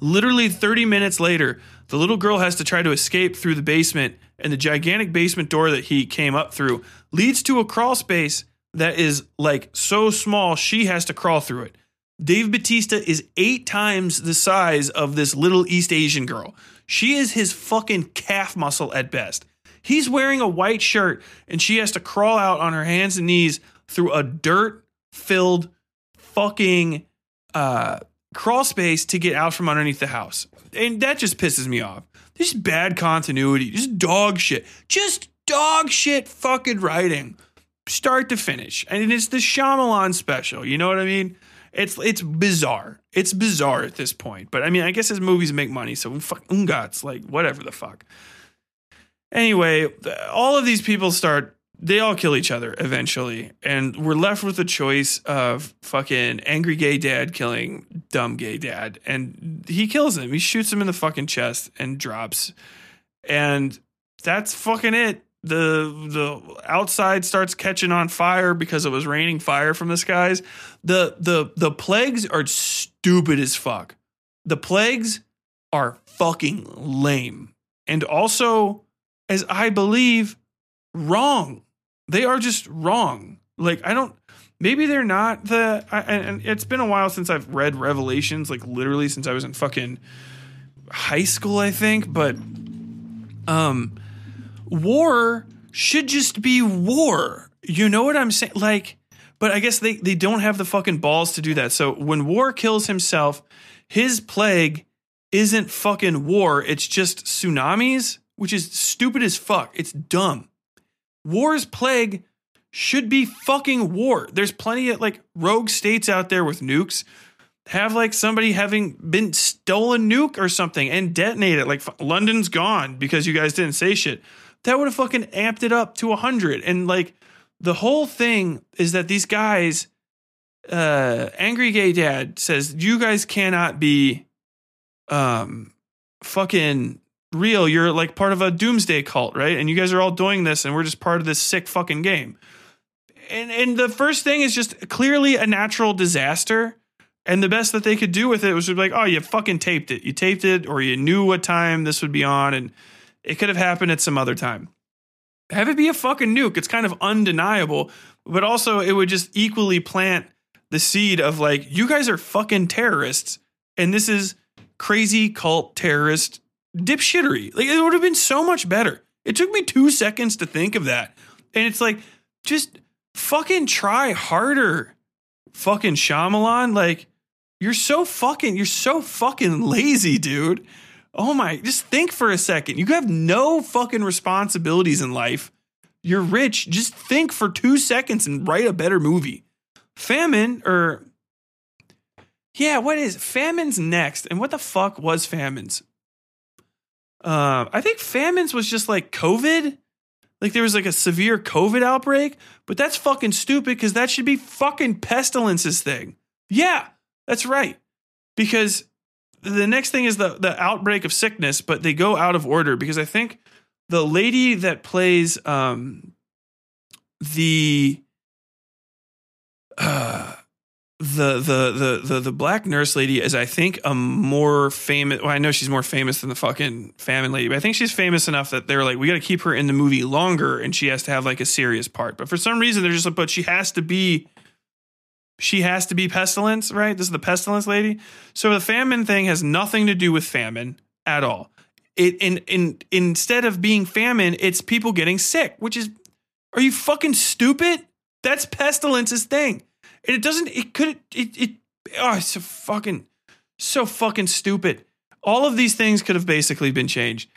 S1: Literally 30 minutes later, the little girl has to try to escape through the basement, and the gigantic basement door that he came up through leads to a crawl space that is like so small she has to crawl through it. Dave Bautista is eight times the size of this little East Asian girl. She is his fucking calf muscle at best. He's wearing a white shirt and she has to crawl out on her hands and knees through a dirt filled fucking uh, crawl space to get out from underneath the house. And that just pisses me off. Just bad continuity, just dog shit. Just dog shit fucking writing. Start to finish. And it's the Shyamalan special. You know what I mean? It's it's bizarre. It's bizarre at this point. But I mean, I guess his movies make money, so fuck ungats, like whatever the fuck. Anyway, all of these people start they all kill each other eventually, and we're left with the choice of fucking angry gay dad killing dumb gay dad, and he kills him. He shoots him in the fucking chest and drops, and that's fucking it the the outside starts catching on fire because it was raining fire from the skies. The the the plagues are stupid as fuck. The plagues are fucking lame. And also, as I believe, wrong. They are just wrong. Like I don't maybe they're not the I, and it's been a while since I've read Revelations, like literally since I was in fucking high school, I think, but um war should just be war. You know what I'm saying? Like, but I guess they, they don't have the fucking balls to do that. So when War kills himself, his plague isn't fucking war, it's just tsunamis, which is stupid as fuck. It's dumb. War's plague should be fucking war. There's plenty of like rogue states out there with nukes. Have like somebody having been stolen nuke or something and detonate it. Like London's gone because you guys didn't say shit. That would have fucking amped it up to 100. And like the whole thing is that these guys, uh, Angry Gay Dad says, you guys cannot be um fucking real. You're like part of a doomsday cult, right? And you guys are all doing this and we're just part of this sick fucking game. And and the first thing is just clearly a natural disaster. And the best that they could do with it was to be like, oh, you fucking taped it. You taped it, or you knew what time this would be on, and it could have happened at some other time. Have it be a fucking nuke. It's kind of undeniable, but also it would just equally plant the seed of like, you guys are fucking terrorists, and this is crazy cult terrorist dipshittery. Like it would have been so much better. It took me two seconds to think of that. And it's like, just fucking try harder. Fucking Shyamalan. Like, you're so fucking, you're so fucking lazy, dude. Oh my, just think for a second. You have no fucking responsibilities in life. You're rich. Just think for two seconds and write a better movie. Famine, or yeah, what is Famine's next? And what the fuck was Famine's? Uh, I think Famine's was just like COVID. Like there was like a severe COVID outbreak, but that's fucking stupid because that should be fucking Pestilence's thing. Yeah, that's right. Because the next thing is the the outbreak of sickness, but they go out of order because I think the lady that plays um the uh the, the the the the black nurse lady is I think a more famous. Well, I know she's more famous than the fucking famine lady, but I think she's famous enough that they're like, we got to keep her in the movie longer, and she has to have like a serious part. But for some reason, they're just like, but she has to be. She has to be pestilence, right? This is the pestilence lady. So the famine thing has nothing to do with famine at all. It in in instead of being famine, it's people getting sick, which is, are you fucking stupid? That's pestilence's thing and it doesn't. It could. It. It. Oh, it's so fucking. So fucking stupid. All of these things could have basically been changed.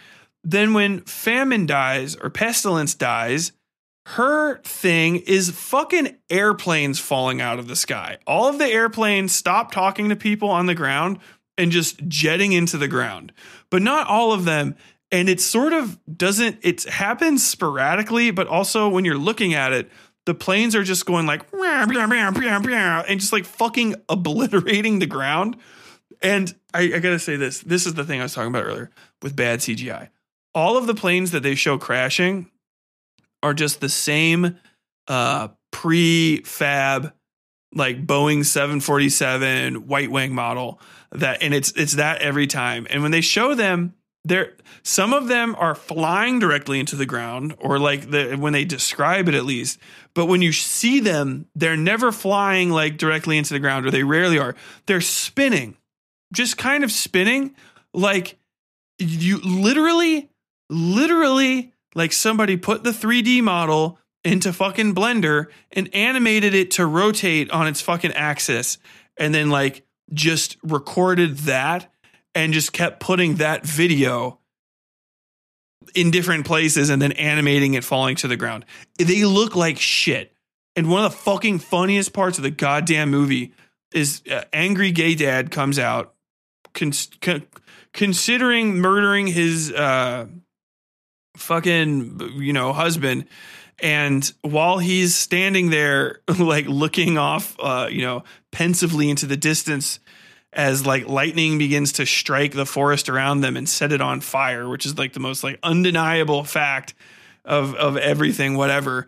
S1: Then when famine dies or pestilence dies, her thing is fucking airplanes falling out of the sky. All of the airplanes stop talking to people on the ground and just jetting into the ground. But not all of them. And it sort of doesn't, it happens sporadically, but also when you're looking at it, the planes are just going like and just like fucking obliterating the ground. And I, I, gotta say this: this is the thing I was talking about earlier with bad CGI. All of the planes that they show crashing are just the same uh, pre-fab, like Boeing 747 white wing model. That and it's it's that every time. And when they show them, there some of them are flying directly into the ground or like the when they describe it at least but when you see them they're never flying like directly into the ground or they rarely are they're spinning just kind of spinning like you literally literally like somebody put the 3D model into fucking blender and animated it to rotate on its fucking axis and then like just recorded that and just kept putting that video in different places and then animating it falling to the ground. They look like shit. And one of the fucking funniest parts of the goddamn movie is uh, angry gay dad comes out cons- con- considering murdering his uh, fucking you know husband and while he's standing there like looking off uh, you know pensively into the distance as like lightning begins to strike the forest around them and set it on fire, which is like the most like undeniable fact of of everything whatever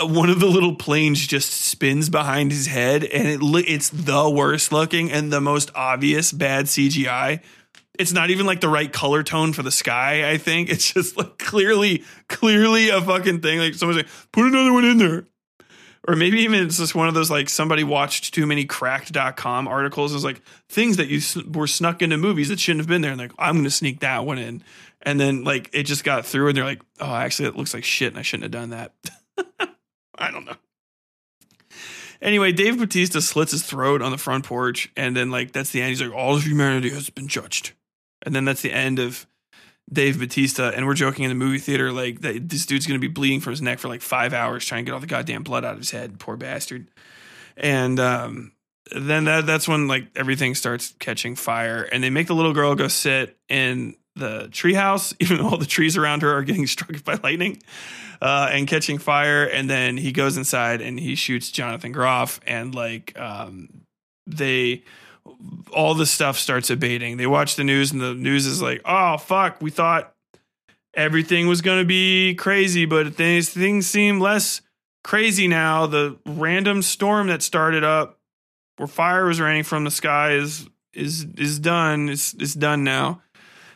S1: one of the little planes just spins behind his head and it it's the worst looking and the most obvious bad CGI. It's not even like the right color tone for the sky, I think. It's just like clearly clearly a fucking thing. Like someone's like put another one in there. Or maybe even it's just one of those like somebody watched too many cracked.com articles. Is like things that you were snuck into movies that shouldn't have been there. And like i'm gonna sneak that one in. And then like it just got through and they're like oh actually it looks like shit and i shouldn't have done that. I don't know. Anyway dave bautista slits his throat on the front porch and then like that's the end. He's like all of humanity has been judged and then that's the end of Dave Bautista. And we're joking in the movie theater like that this dude's gonna be bleeding from his neck for like five hours trying to get all the goddamn blood out of his head. Poor bastard. And um, then that that's when like everything starts catching fire, and they make the little girl go sit in the treehouse, even though all the trees around her are getting struck by lightning uh, and catching fire. And then he goes inside and he shoots Jonathan Groff, and like um, they all the stuff starts abating. They watch the news, and the news is like, "Oh fuck, we thought everything was going to be crazy, but things things seem less crazy now. The random storm that started up, where fire was raining from the sky, is is is done. It's it's done now."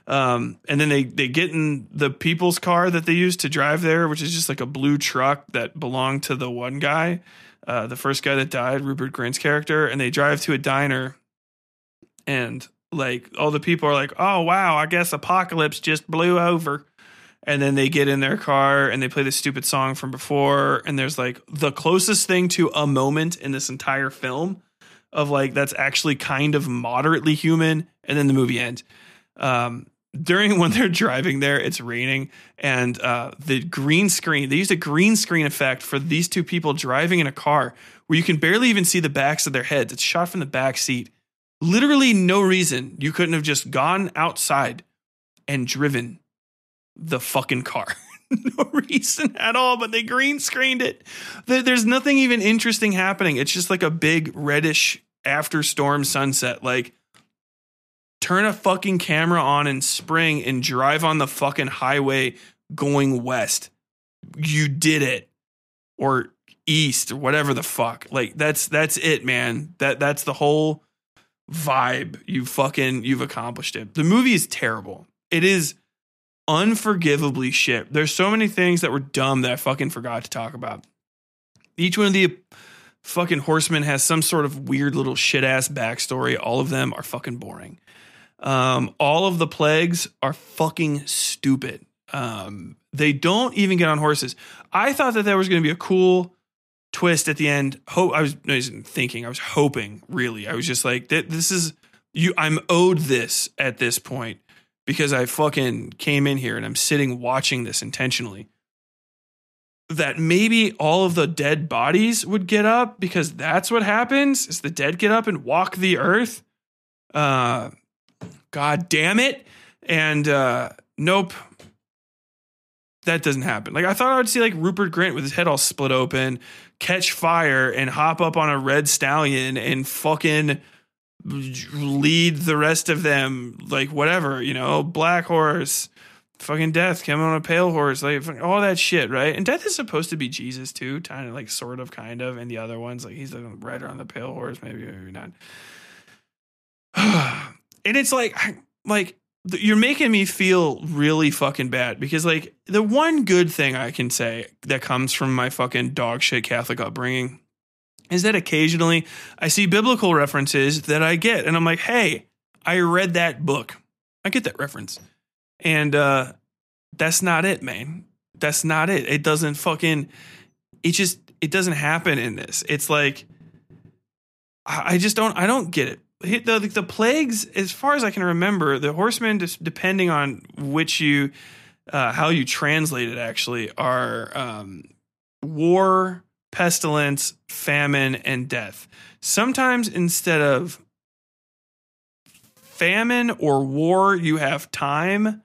S1: Um, and then they they get in the people's car that they used to drive there, which is just like a blue truck that belonged to the one guy, uh, the first guy that died, Rupert Grint's character, and they drive to a diner, and like all the people are like, "Oh wow, I guess apocalypse just blew over." And then they get in their car and they play the stupid song from before, and there's like the closest thing to a moment in this entire film of like that's actually kind of moderately human, and then the movie ends. Um, during when they're driving there, it's raining, and uh, the green screen. They used a green screen effect for these two people driving in a car where you can barely even see the backs of their heads. It's shot from the back seat. Literally, no reason you couldn't have just gone outside and driven the fucking car. no reason at all, but they green screened it. There's nothing even interesting happening. It's just like a big reddish after storm sunset. Like turn a fucking camera on in spring and drive on the fucking highway going west. You did it. Or east or whatever the fuck. Like that's that's it, man. That that's the whole vibe. You fucking you've accomplished it. The movie is terrible. It is unforgivably shit. There's so many things that were dumb that I fucking forgot to talk about. Each one of the fucking horsemen has some sort of weird little shit ass backstory. All of them are fucking boring. Um, all of the plagues are fucking stupid. Um, they don't even get on horses. I thought that there was going to be a cool twist at the end. Hope I was, wasn't thinking. I was hoping. Really, I was just like, this is you. I'm owed this at this point because I fucking came in here and I'm sitting watching this intentionally. That maybe all of the dead bodies would get up because that's what happens. Is the dead get up and walk the earth? Uh, God damn it. And uh, nope. That doesn't happen. Like I thought I would see like Rupert Grant with his head all split open, catch fire and hop up on a red stallion and fucking lead the rest of them like whatever, you know, black horse, fucking death coming on a pale horse, like all that shit, right? And death is supposed to be Jesus too, kind of like sort of kind of, and the other ones like he's the rider on the pale horse, maybe maybe not. and it's like like you're making me feel really fucking bad because like the one good thing I can say that comes from my fucking dog shit Catholic upbringing is that occasionally I see biblical references that I get and I'm like, "Hey, I read that book. I get that reference." And uh that's not it, man. That's not it. It doesn't fucking it just it doesn't happen in this. It's like I just don't I don't get it the, the plagues, as far as I can remember, the horsemen, just depending on which you, uh, how you translate it, actually are um, war, pestilence, famine, and death. Sometimes instead of famine or war, you have time,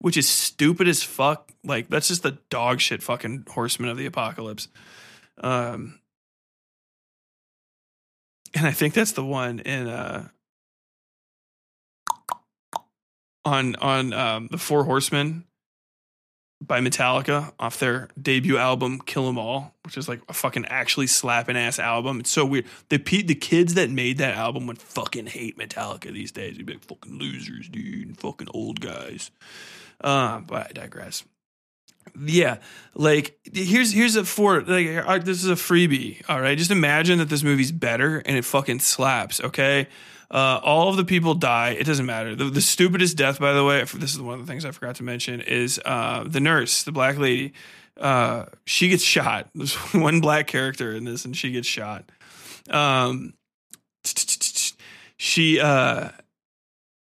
S1: which is stupid as fuck. Like that's just the dog shit fucking horsemen of the apocalypse. Um, and I think that's the one in uh on on um, the Four Horsemen by Metallica off their debut album Kill 'Em All, which is like a fucking actually slapping ass album. It's so weird. The pe- the kids that made that album would fucking hate Metallica these days. They'd be like fucking losers, dude, fucking old guys. Uh, but I digress yeah like here's here's a for like uh, this is a freebie all right? Just imagine that this movie's better and it fucking slaps okay? Uh, all of the people die it doesn't matter. The, the, stupidest death by the way this is one of the things i forgot to mention is uh, the nurse the black lady. Uh, she gets shot. There's one black character in this and she gets shot. Um, she uh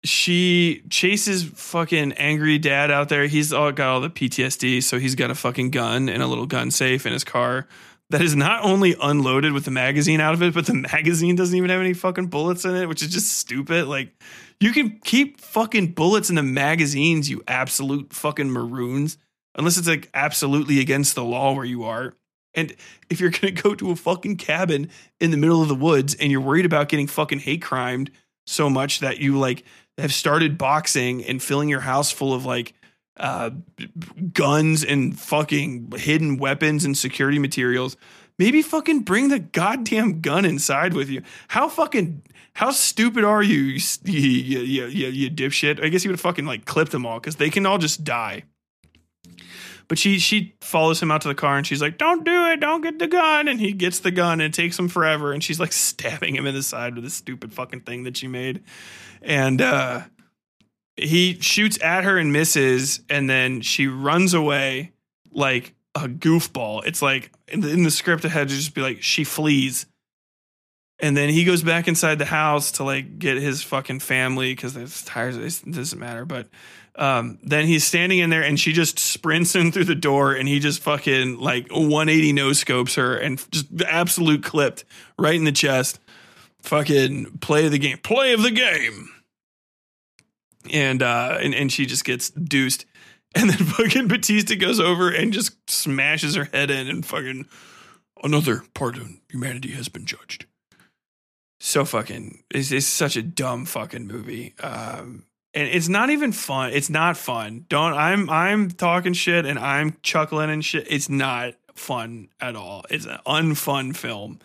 S1: she chases fucking angry dad out there. He's all got all the PTSD, so he's got a fucking gun and a little gun safe in his car that is not only unloaded with the magazine out of it, but the magazine doesn't even have any fucking bullets in it, which is just stupid. Like, you can keep fucking bullets in the magazines, you absolute fucking maroons, unless it's like absolutely against the law where you are. And if you're gonna go to a fucking cabin in the middle of the woods and you're worried about getting fucking hate crimed so much that you like have started boxing and filling your house full of like uh, guns and fucking hidden weapons and security materials, maybe fucking bring the goddamn gun inside with you. How fucking how stupid are you, you you, you, you, you dipshit? I guess you would fucking like clip them all because they can all just die. But she she follows him out to the car and she's like, "Don't do it! Don't get the gun!" And he gets the gun and it takes him forever. And she's like stabbing him in the side with this stupid fucking thing that she made. And uh, he shoots at her and misses, and then she runs away like a goofball. It's like in the, in the script it had to just be like she flees. And then he goes back inside the house to like get his fucking family because there's tires. It doesn't matter, but um, then he's standing in there and she just sprints in through the door and he just fucking like 180 no scopes her and just absolute clipped right in the chest. Fucking play the game, play of the game. And uh and, and she just gets deuced. And then fucking Bautista goes over and just smashes her head in and fucking another part of humanity has been judged. So fucking it's, it's such a dumb fucking movie. Um and it's not even fun. It's not fun. Don't I'm I'm talking shit and I'm chuckling and shit. It's not fun at all. It's an unfun film.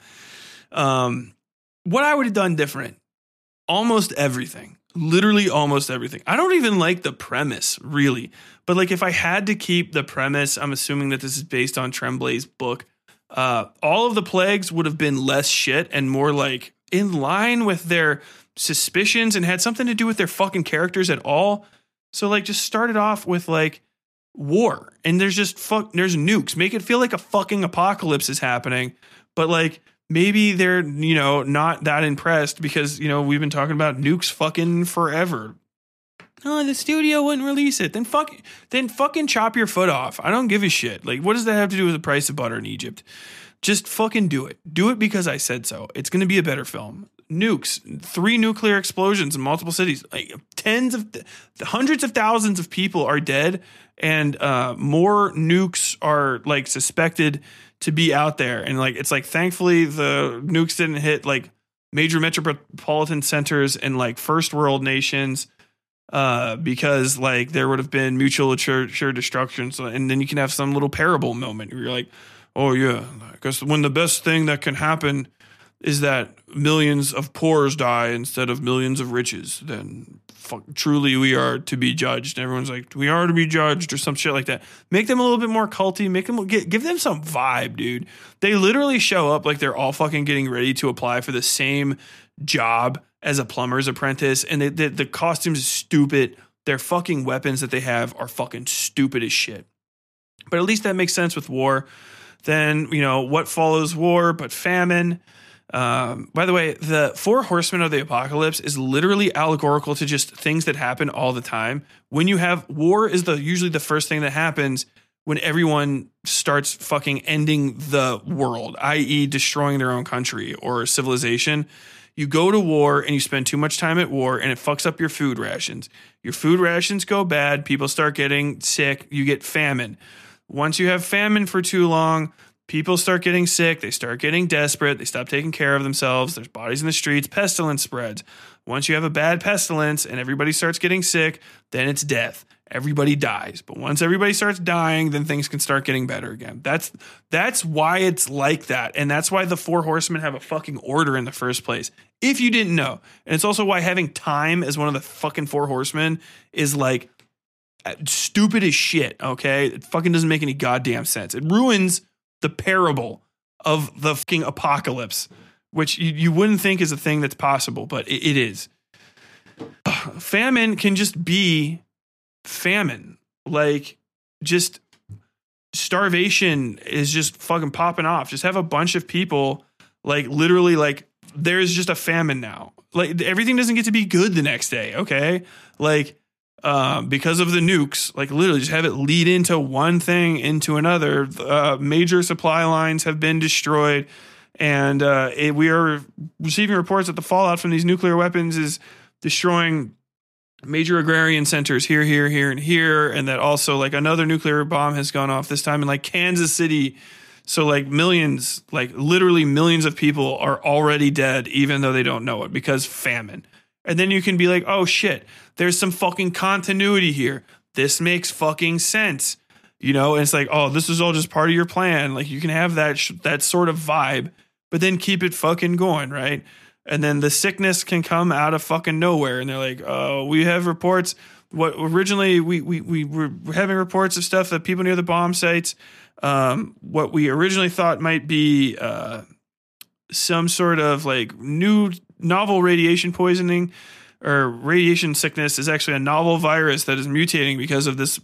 S1: Um, what I would have done different, almost everything. Literally almost everything. I don't even like the premise, really. But like if I had to keep the premise, I'm assuming that this is based on Tremblay's book. Uh, all of the plagues would have been less shit and more like in line with their suspicions and had something to do with their fucking characters at all. So like just started off with like war and there's just fuck there's nukes. Make it feel like a fucking apocalypse is happening. But like maybe they're, you know, not that impressed because, you know, we've been talking about nukes fucking forever. Oh, the studio wouldn't release it. Then fuck then fucking chop your foot off. I don't give a shit. Like what does that have to do with the price of butter in Egypt? Just fucking do it. Do it because I said so. It's going to be a better film nukes, three nuclear explosions in multiple cities, like tens of th- hundreds of thousands of people are dead, and uh, more nukes are like suspected to be out there. And like it's like thankfully the nukes didn't hit like major metropolitan centers and like first world nations. Uh, because like there would have been mutual assured destruction, so, and then you can have some little parable moment where you're like, "Oh yeah, because when the best thing that can happen is that millions of poors die instead of millions of riches, then truly we are to be judged. And everyone's like, we are to be judged or some shit like that. Make them a little bit more culty. Make them get, give them some vibe, dude. They literally show up like they're all fucking getting ready to apply for the same job as a plumber's apprentice, and they, the the costumes stupid. Their fucking weapons that they have are fucking stupid as shit. But at least that makes sense with war. Then you know what follows war, but famine um, by the way, the four horsemen of the apocalypse is literally allegorical to just things that happen all the time. When you have war, is the usually the first thing that happens when everyone starts fucking ending the world, i.e., destroying their own country or civilization. You go to war and you spend too much time at war, and it fucks up your food rations. Your food rations go bad. People start getting sick. You get famine. Once you have famine for too long, people start getting sick, they start getting desperate, they stop taking care of themselves, there's bodies in the streets, pestilence spreads. Once you have a bad pestilence and everybody starts getting sick, then it's death. Everybody dies. But once everybody starts dying, then things can start getting better again. That's that's why it's like that. And that's why the four horsemen have a fucking order in the first place. If you didn't know. And it's also why having time as one of the fucking four horsemen is like uh, stupid as shit, okay? It fucking doesn't make any goddamn sense. It ruins the parable of the fucking apocalypse, which you, you wouldn't think is a thing that's possible, but it, it is. Famine can just be famine. Like, just starvation is just fucking popping off. Just have a bunch of people, like, literally, like, there's just a famine now. Like everything doesn't get to be good the next day. Okay, like um, because of the nukes, like literally just have it lead into one thing into another. Uh, major supply lines have been destroyed, and uh, it, we are receiving reports that the fallout from these nuclear weapons is destroying major agrarian centers here, here, here, and here, and that also like another nuclear bomb has gone off this time in like Kansas City. So like millions, like literally millions of people are already dead, even though they don't know it because famine. And then you can be like, oh shit, there's some fucking continuity here. This makes fucking sense. You know, and it's like, oh, this is all just part of your plan. Like you can have that sh- that sort of vibe, but then keep it fucking going, right? And then the sickness can come out of fucking nowhere, and they're like, oh, we have reports. What originally we we we were having reports of stuff that people near the bomb sites. Um, what we originally thought might be uh, some sort of like new novel radiation poisoning or radiation sickness is actually a novel virus that is mutating because of this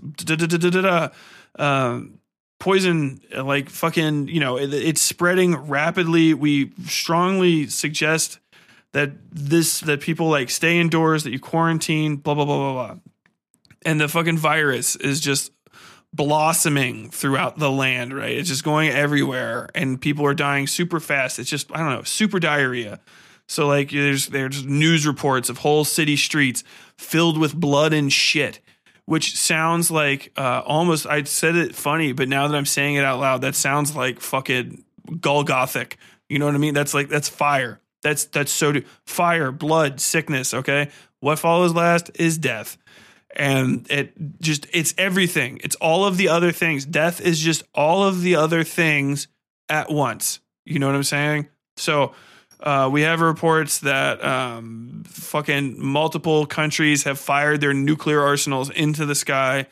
S1: um, poison like fucking you know it, it's spreading rapidly. We strongly suggest that this that people like stay indoors that you quarantine blah blah blah blah blah. And the fucking virus is just blossoming throughout the land right? It's just going everywhere and people are dying super fast. It's just i don't know super diarrhea so like there's there's news reports of whole city streets filled with blood and shit, which sounds like uh, almost I said it funny, but now that I'm saying it out loud, that sounds like fucking Golgothic. You know what I mean? That's like that's fire. That's that's so do- fire, blood, sickness. Okay, what follows last is death, and it just it's everything. It's all of the other things. Death is just all of the other things at once. You know what I'm saying? So uh, we have reports that um, fucking multiple countries have fired their nuclear arsenals into the sky,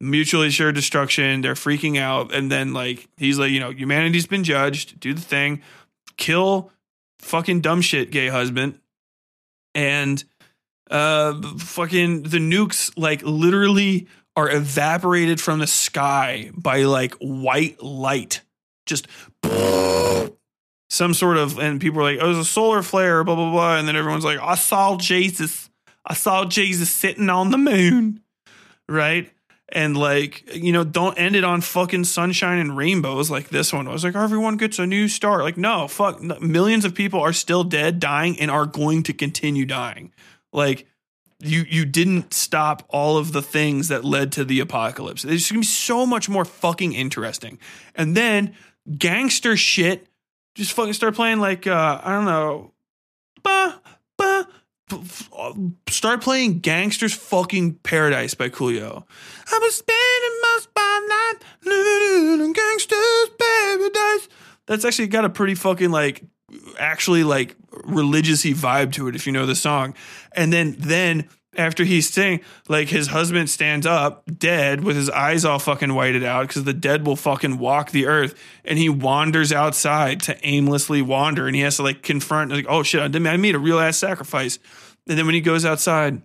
S1: mutually assured destruction. They're freaking out, and then like he's like, you know, humanity's been judged. Do the thing, kill fucking dumb shit, gay husband, and uh, fucking the nukes like literally are evaporated from the sky by like white light, just some sort of, and people are like, oh, it was a solar flare, blah, blah, blah. And then everyone's like, I saw Jesus. I saw Jesus sitting on the moon. Right. And like, you know, don't end it on fucking sunshine and rainbows like this one was. Like, everyone gets a new start. Like, no, fuck. Millions of people are still dead, dying, and are going to continue dying. Like, you you didn't stop all of the things that led to the apocalypse. It's gonna be so much more fucking interesting. And then gangster shit just fucking start playing like uh, I don't know, bah, bah, start playing "Gangsters Fucking Paradise" by Coolio. I was spending my spotlight living in gangsters paradise. That's actually got a pretty fucking like actually like religiousy vibe to it if you know the song. And then then after he's saying like his husband stands up dead with his eyes all fucking whited out because the dead will fucking walk the earth and he wanders outside to aimlessly wander and he has to like confront like oh shit I made a real ass sacrifice and then when he goes outside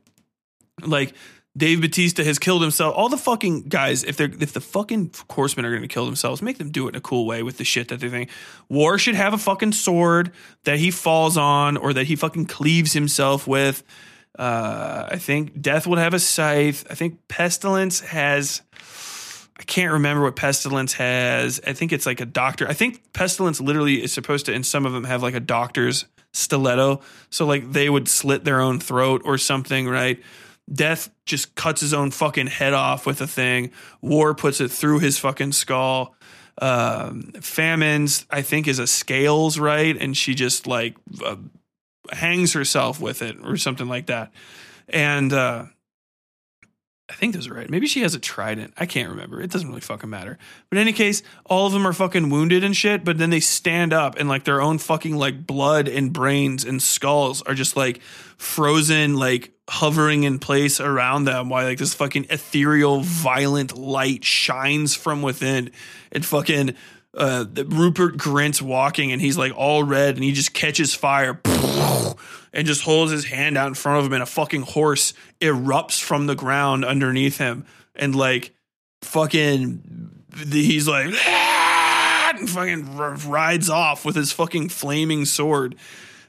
S1: like Dave Bautista has killed himself. All the fucking guys, if they're if the fucking horsemen are going to kill themselves, make them do it in a cool way with the shit that they think. War should have a fucking sword that he falls on or that he fucking cleaves himself with. Uh, I think Death would have a scythe. I think Pestilence has. I can't remember what Pestilence has. I think it's like a doctor. I think Pestilence literally is supposed to, and some of them have like a doctor's stiletto. So like they would slit their own throat or something, right? Death just cuts his own fucking head off with a thing. War puts it through his fucking skull. Um, famines, I think, is a scales, right? And she just like uh, hangs herself with it or something like that. And uh, I think those are right. Maybe she has a trident. I can't remember. It doesn't really fucking matter. But in any case, all of them are fucking wounded and shit, but then they stand up and like their own fucking like blood and brains and skulls are just like frozen, like hovering in place around them while like this fucking ethereal, violent light shines from within. It fucking uh, Rupert Grint's walking and he's like all red and he just catches fire and just holds his hand out in front of him and a fucking horse erupts from the ground underneath him and like fucking he's like and fucking rides off with his fucking flaming sword.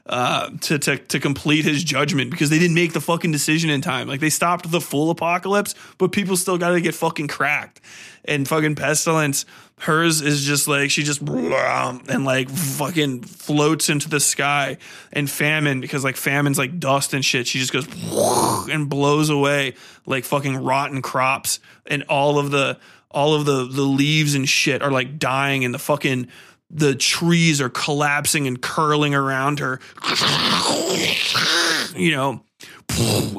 S1: Uh, to, to to complete his judgment because they didn't make the fucking decision in time. Like they stopped the full apocalypse, but people still got to get fucking cracked. And fucking pestilence, hers is just like she just and like fucking floats into the sky. And famine because like famine's like dust and shit. She just goes and blows away like fucking rotten crops and all of the all of the the leaves and shit are like dying and the fucking the trees are collapsing and curling around her. You know,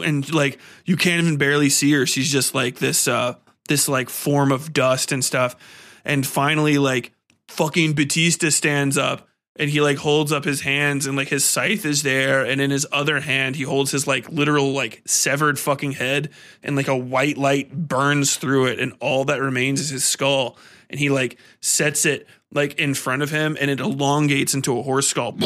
S1: and like you can't even barely see her. She's just like this uh this like form of dust and stuff. And finally like fucking Bautista stands up and he like holds up his hands and like his scythe is there and in his other hand he holds his like literal like severed fucking head and like a white light burns through it and all that remains is his skull and he like sets it like in front of him and it elongates into a horse skull.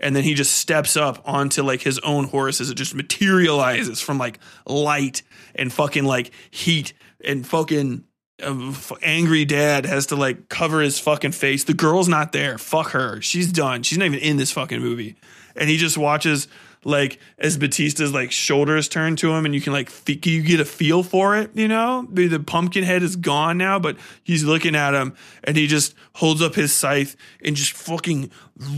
S1: And then he just steps up onto like his own horse as it just materializes from like light and fucking like heat and fucking uh, angry dad has to like cover his fucking face. The girl's not there. Fuck her. She's done. She's not even in this fucking movie. And he just watches like as Bautista's like shoulders turn to him and you can like you get a feel for it, you know? The, the pumpkin head is gone now, but he's looking at him and he just holds up his scythe and just fucking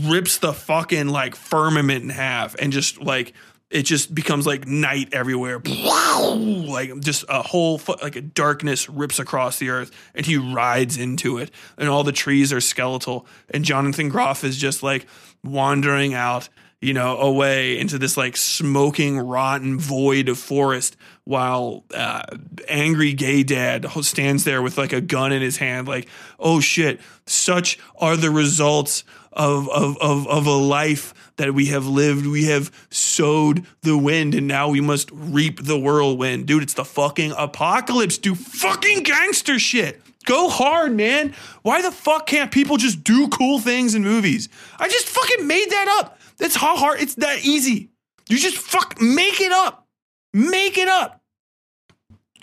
S1: rips the fucking like firmament in half and just like it just becomes like night everywhere. Like just a whole like a darkness rips across the earth and he rides into it and all the trees are skeletal and Jonathan Groff is just like wandering out you know, away into this like smoking, rotten void of forest while uh, angry gay dad stands there with like a gun in his hand, like, oh shit, such are the results of, of, of, of a life that we have lived. We have sowed the wind and now we must reap the whirlwind. Dude, it's the fucking apocalypse. Do fucking gangster shit. Go hard, man. Why the fuck can't people just do cool things in movies? I just fucking made that up. That's how hard. It's that easy. You just fuck make it up. Make it up.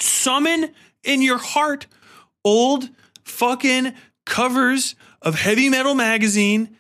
S1: Summon in your heart old fucking covers of heavy metal magazine.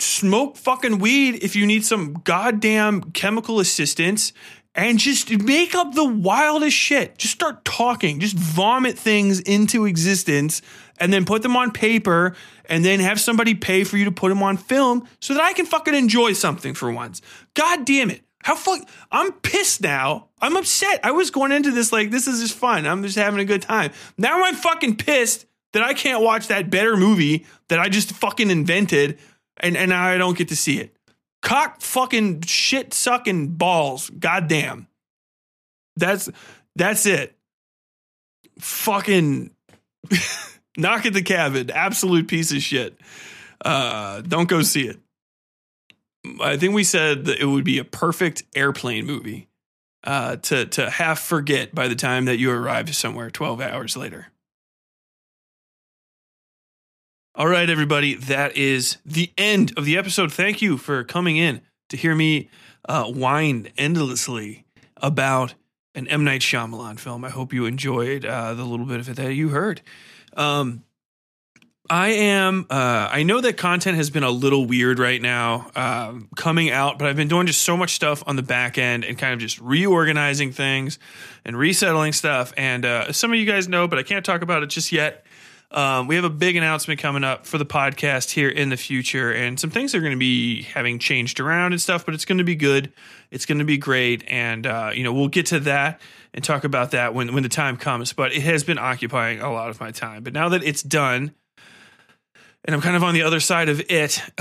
S1: Smoke fucking weed if you need some goddamn chemical assistance and just make up the wildest shit. Just start talking. Just vomit things into existence and then put them on paper and then have somebody pay for you to put them on film so that I can fucking enjoy something for once. God damn it. How fuck I'm pissed now. I'm upset. I was going into this like this is just fun. I'm just having a good time. Now I'm fucking pissed that I can't watch that better movie that I just fucking invented and and now I don't get to see it. Cock fucking shit sucking balls. Goddamn. That's that's it. Fucking knock at the cabin. Absolute piece of shit. Uh, don't go see it. I think we said that it would be a perfect airplane movie uh, to to half forget by the time that you arrive somewhere twelve hours later. All right, everybody, that is the end of the episode. Thank you for coming in to hear me uh, whine endlessly about an M Night Shyamalan film. I hope you enjoyed uh, the little bit of it that you heard. Um, I am. Uh, I know that content has been a little weird right now um, coming out, but I've been doing just so much stuff on the back end and kind of just reorganizing things and resettling stuff. And uh, some of you guys know, but I can't talk about it just yet. Um, we have a big announcement coming up for the podcast here in the future, and some things are going to be having changed around and stuff, but it's going to be good. It's going to be great, and uh, you know we'll get to that and talk about that when when the time comes. But it has been occupying a lot of my time. But now that it's done, and I'm kind of on the other side of it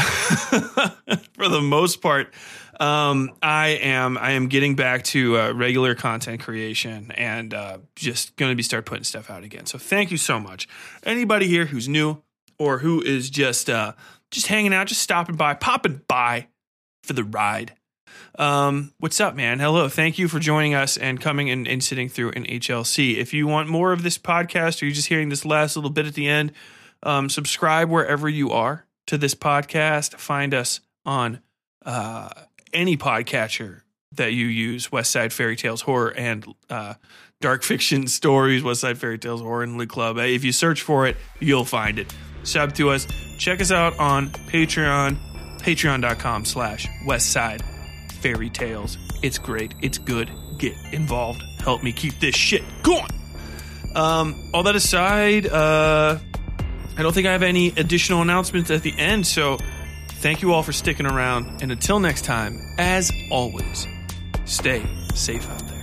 S1: for the most part. Um, I am I am getting back to uh, regular content creation and uh, just going to be start putting stuff out again. So thank you so much. Anybody here who's new or who is just uh, just hanging out, just stopping by, popping by for the ride. Um, what's up, man? Hello. Thank you for joining us and coming and, and sitting through an HLC. If you want more of this podcast or you're just hearing this last little bit at the end, um, subscribe wherever you are to this podcast. Find us on uh, any podcatcher that you use Westside Fairytales Horror and uh, Dark Fiction Stories, Westside Fairytales Horror and Lit Club. If you search for it, you'll find it. Sub to us. Check us out on Patreon patreon.com slash West westside fairy tales. It's great. It's good. Get involved. Help me keep this shit going. Um, all that aside, uh, I don't think I have any additional announcements at the end, so thank you all for sticking around. And until next time, as always, stay safe out there.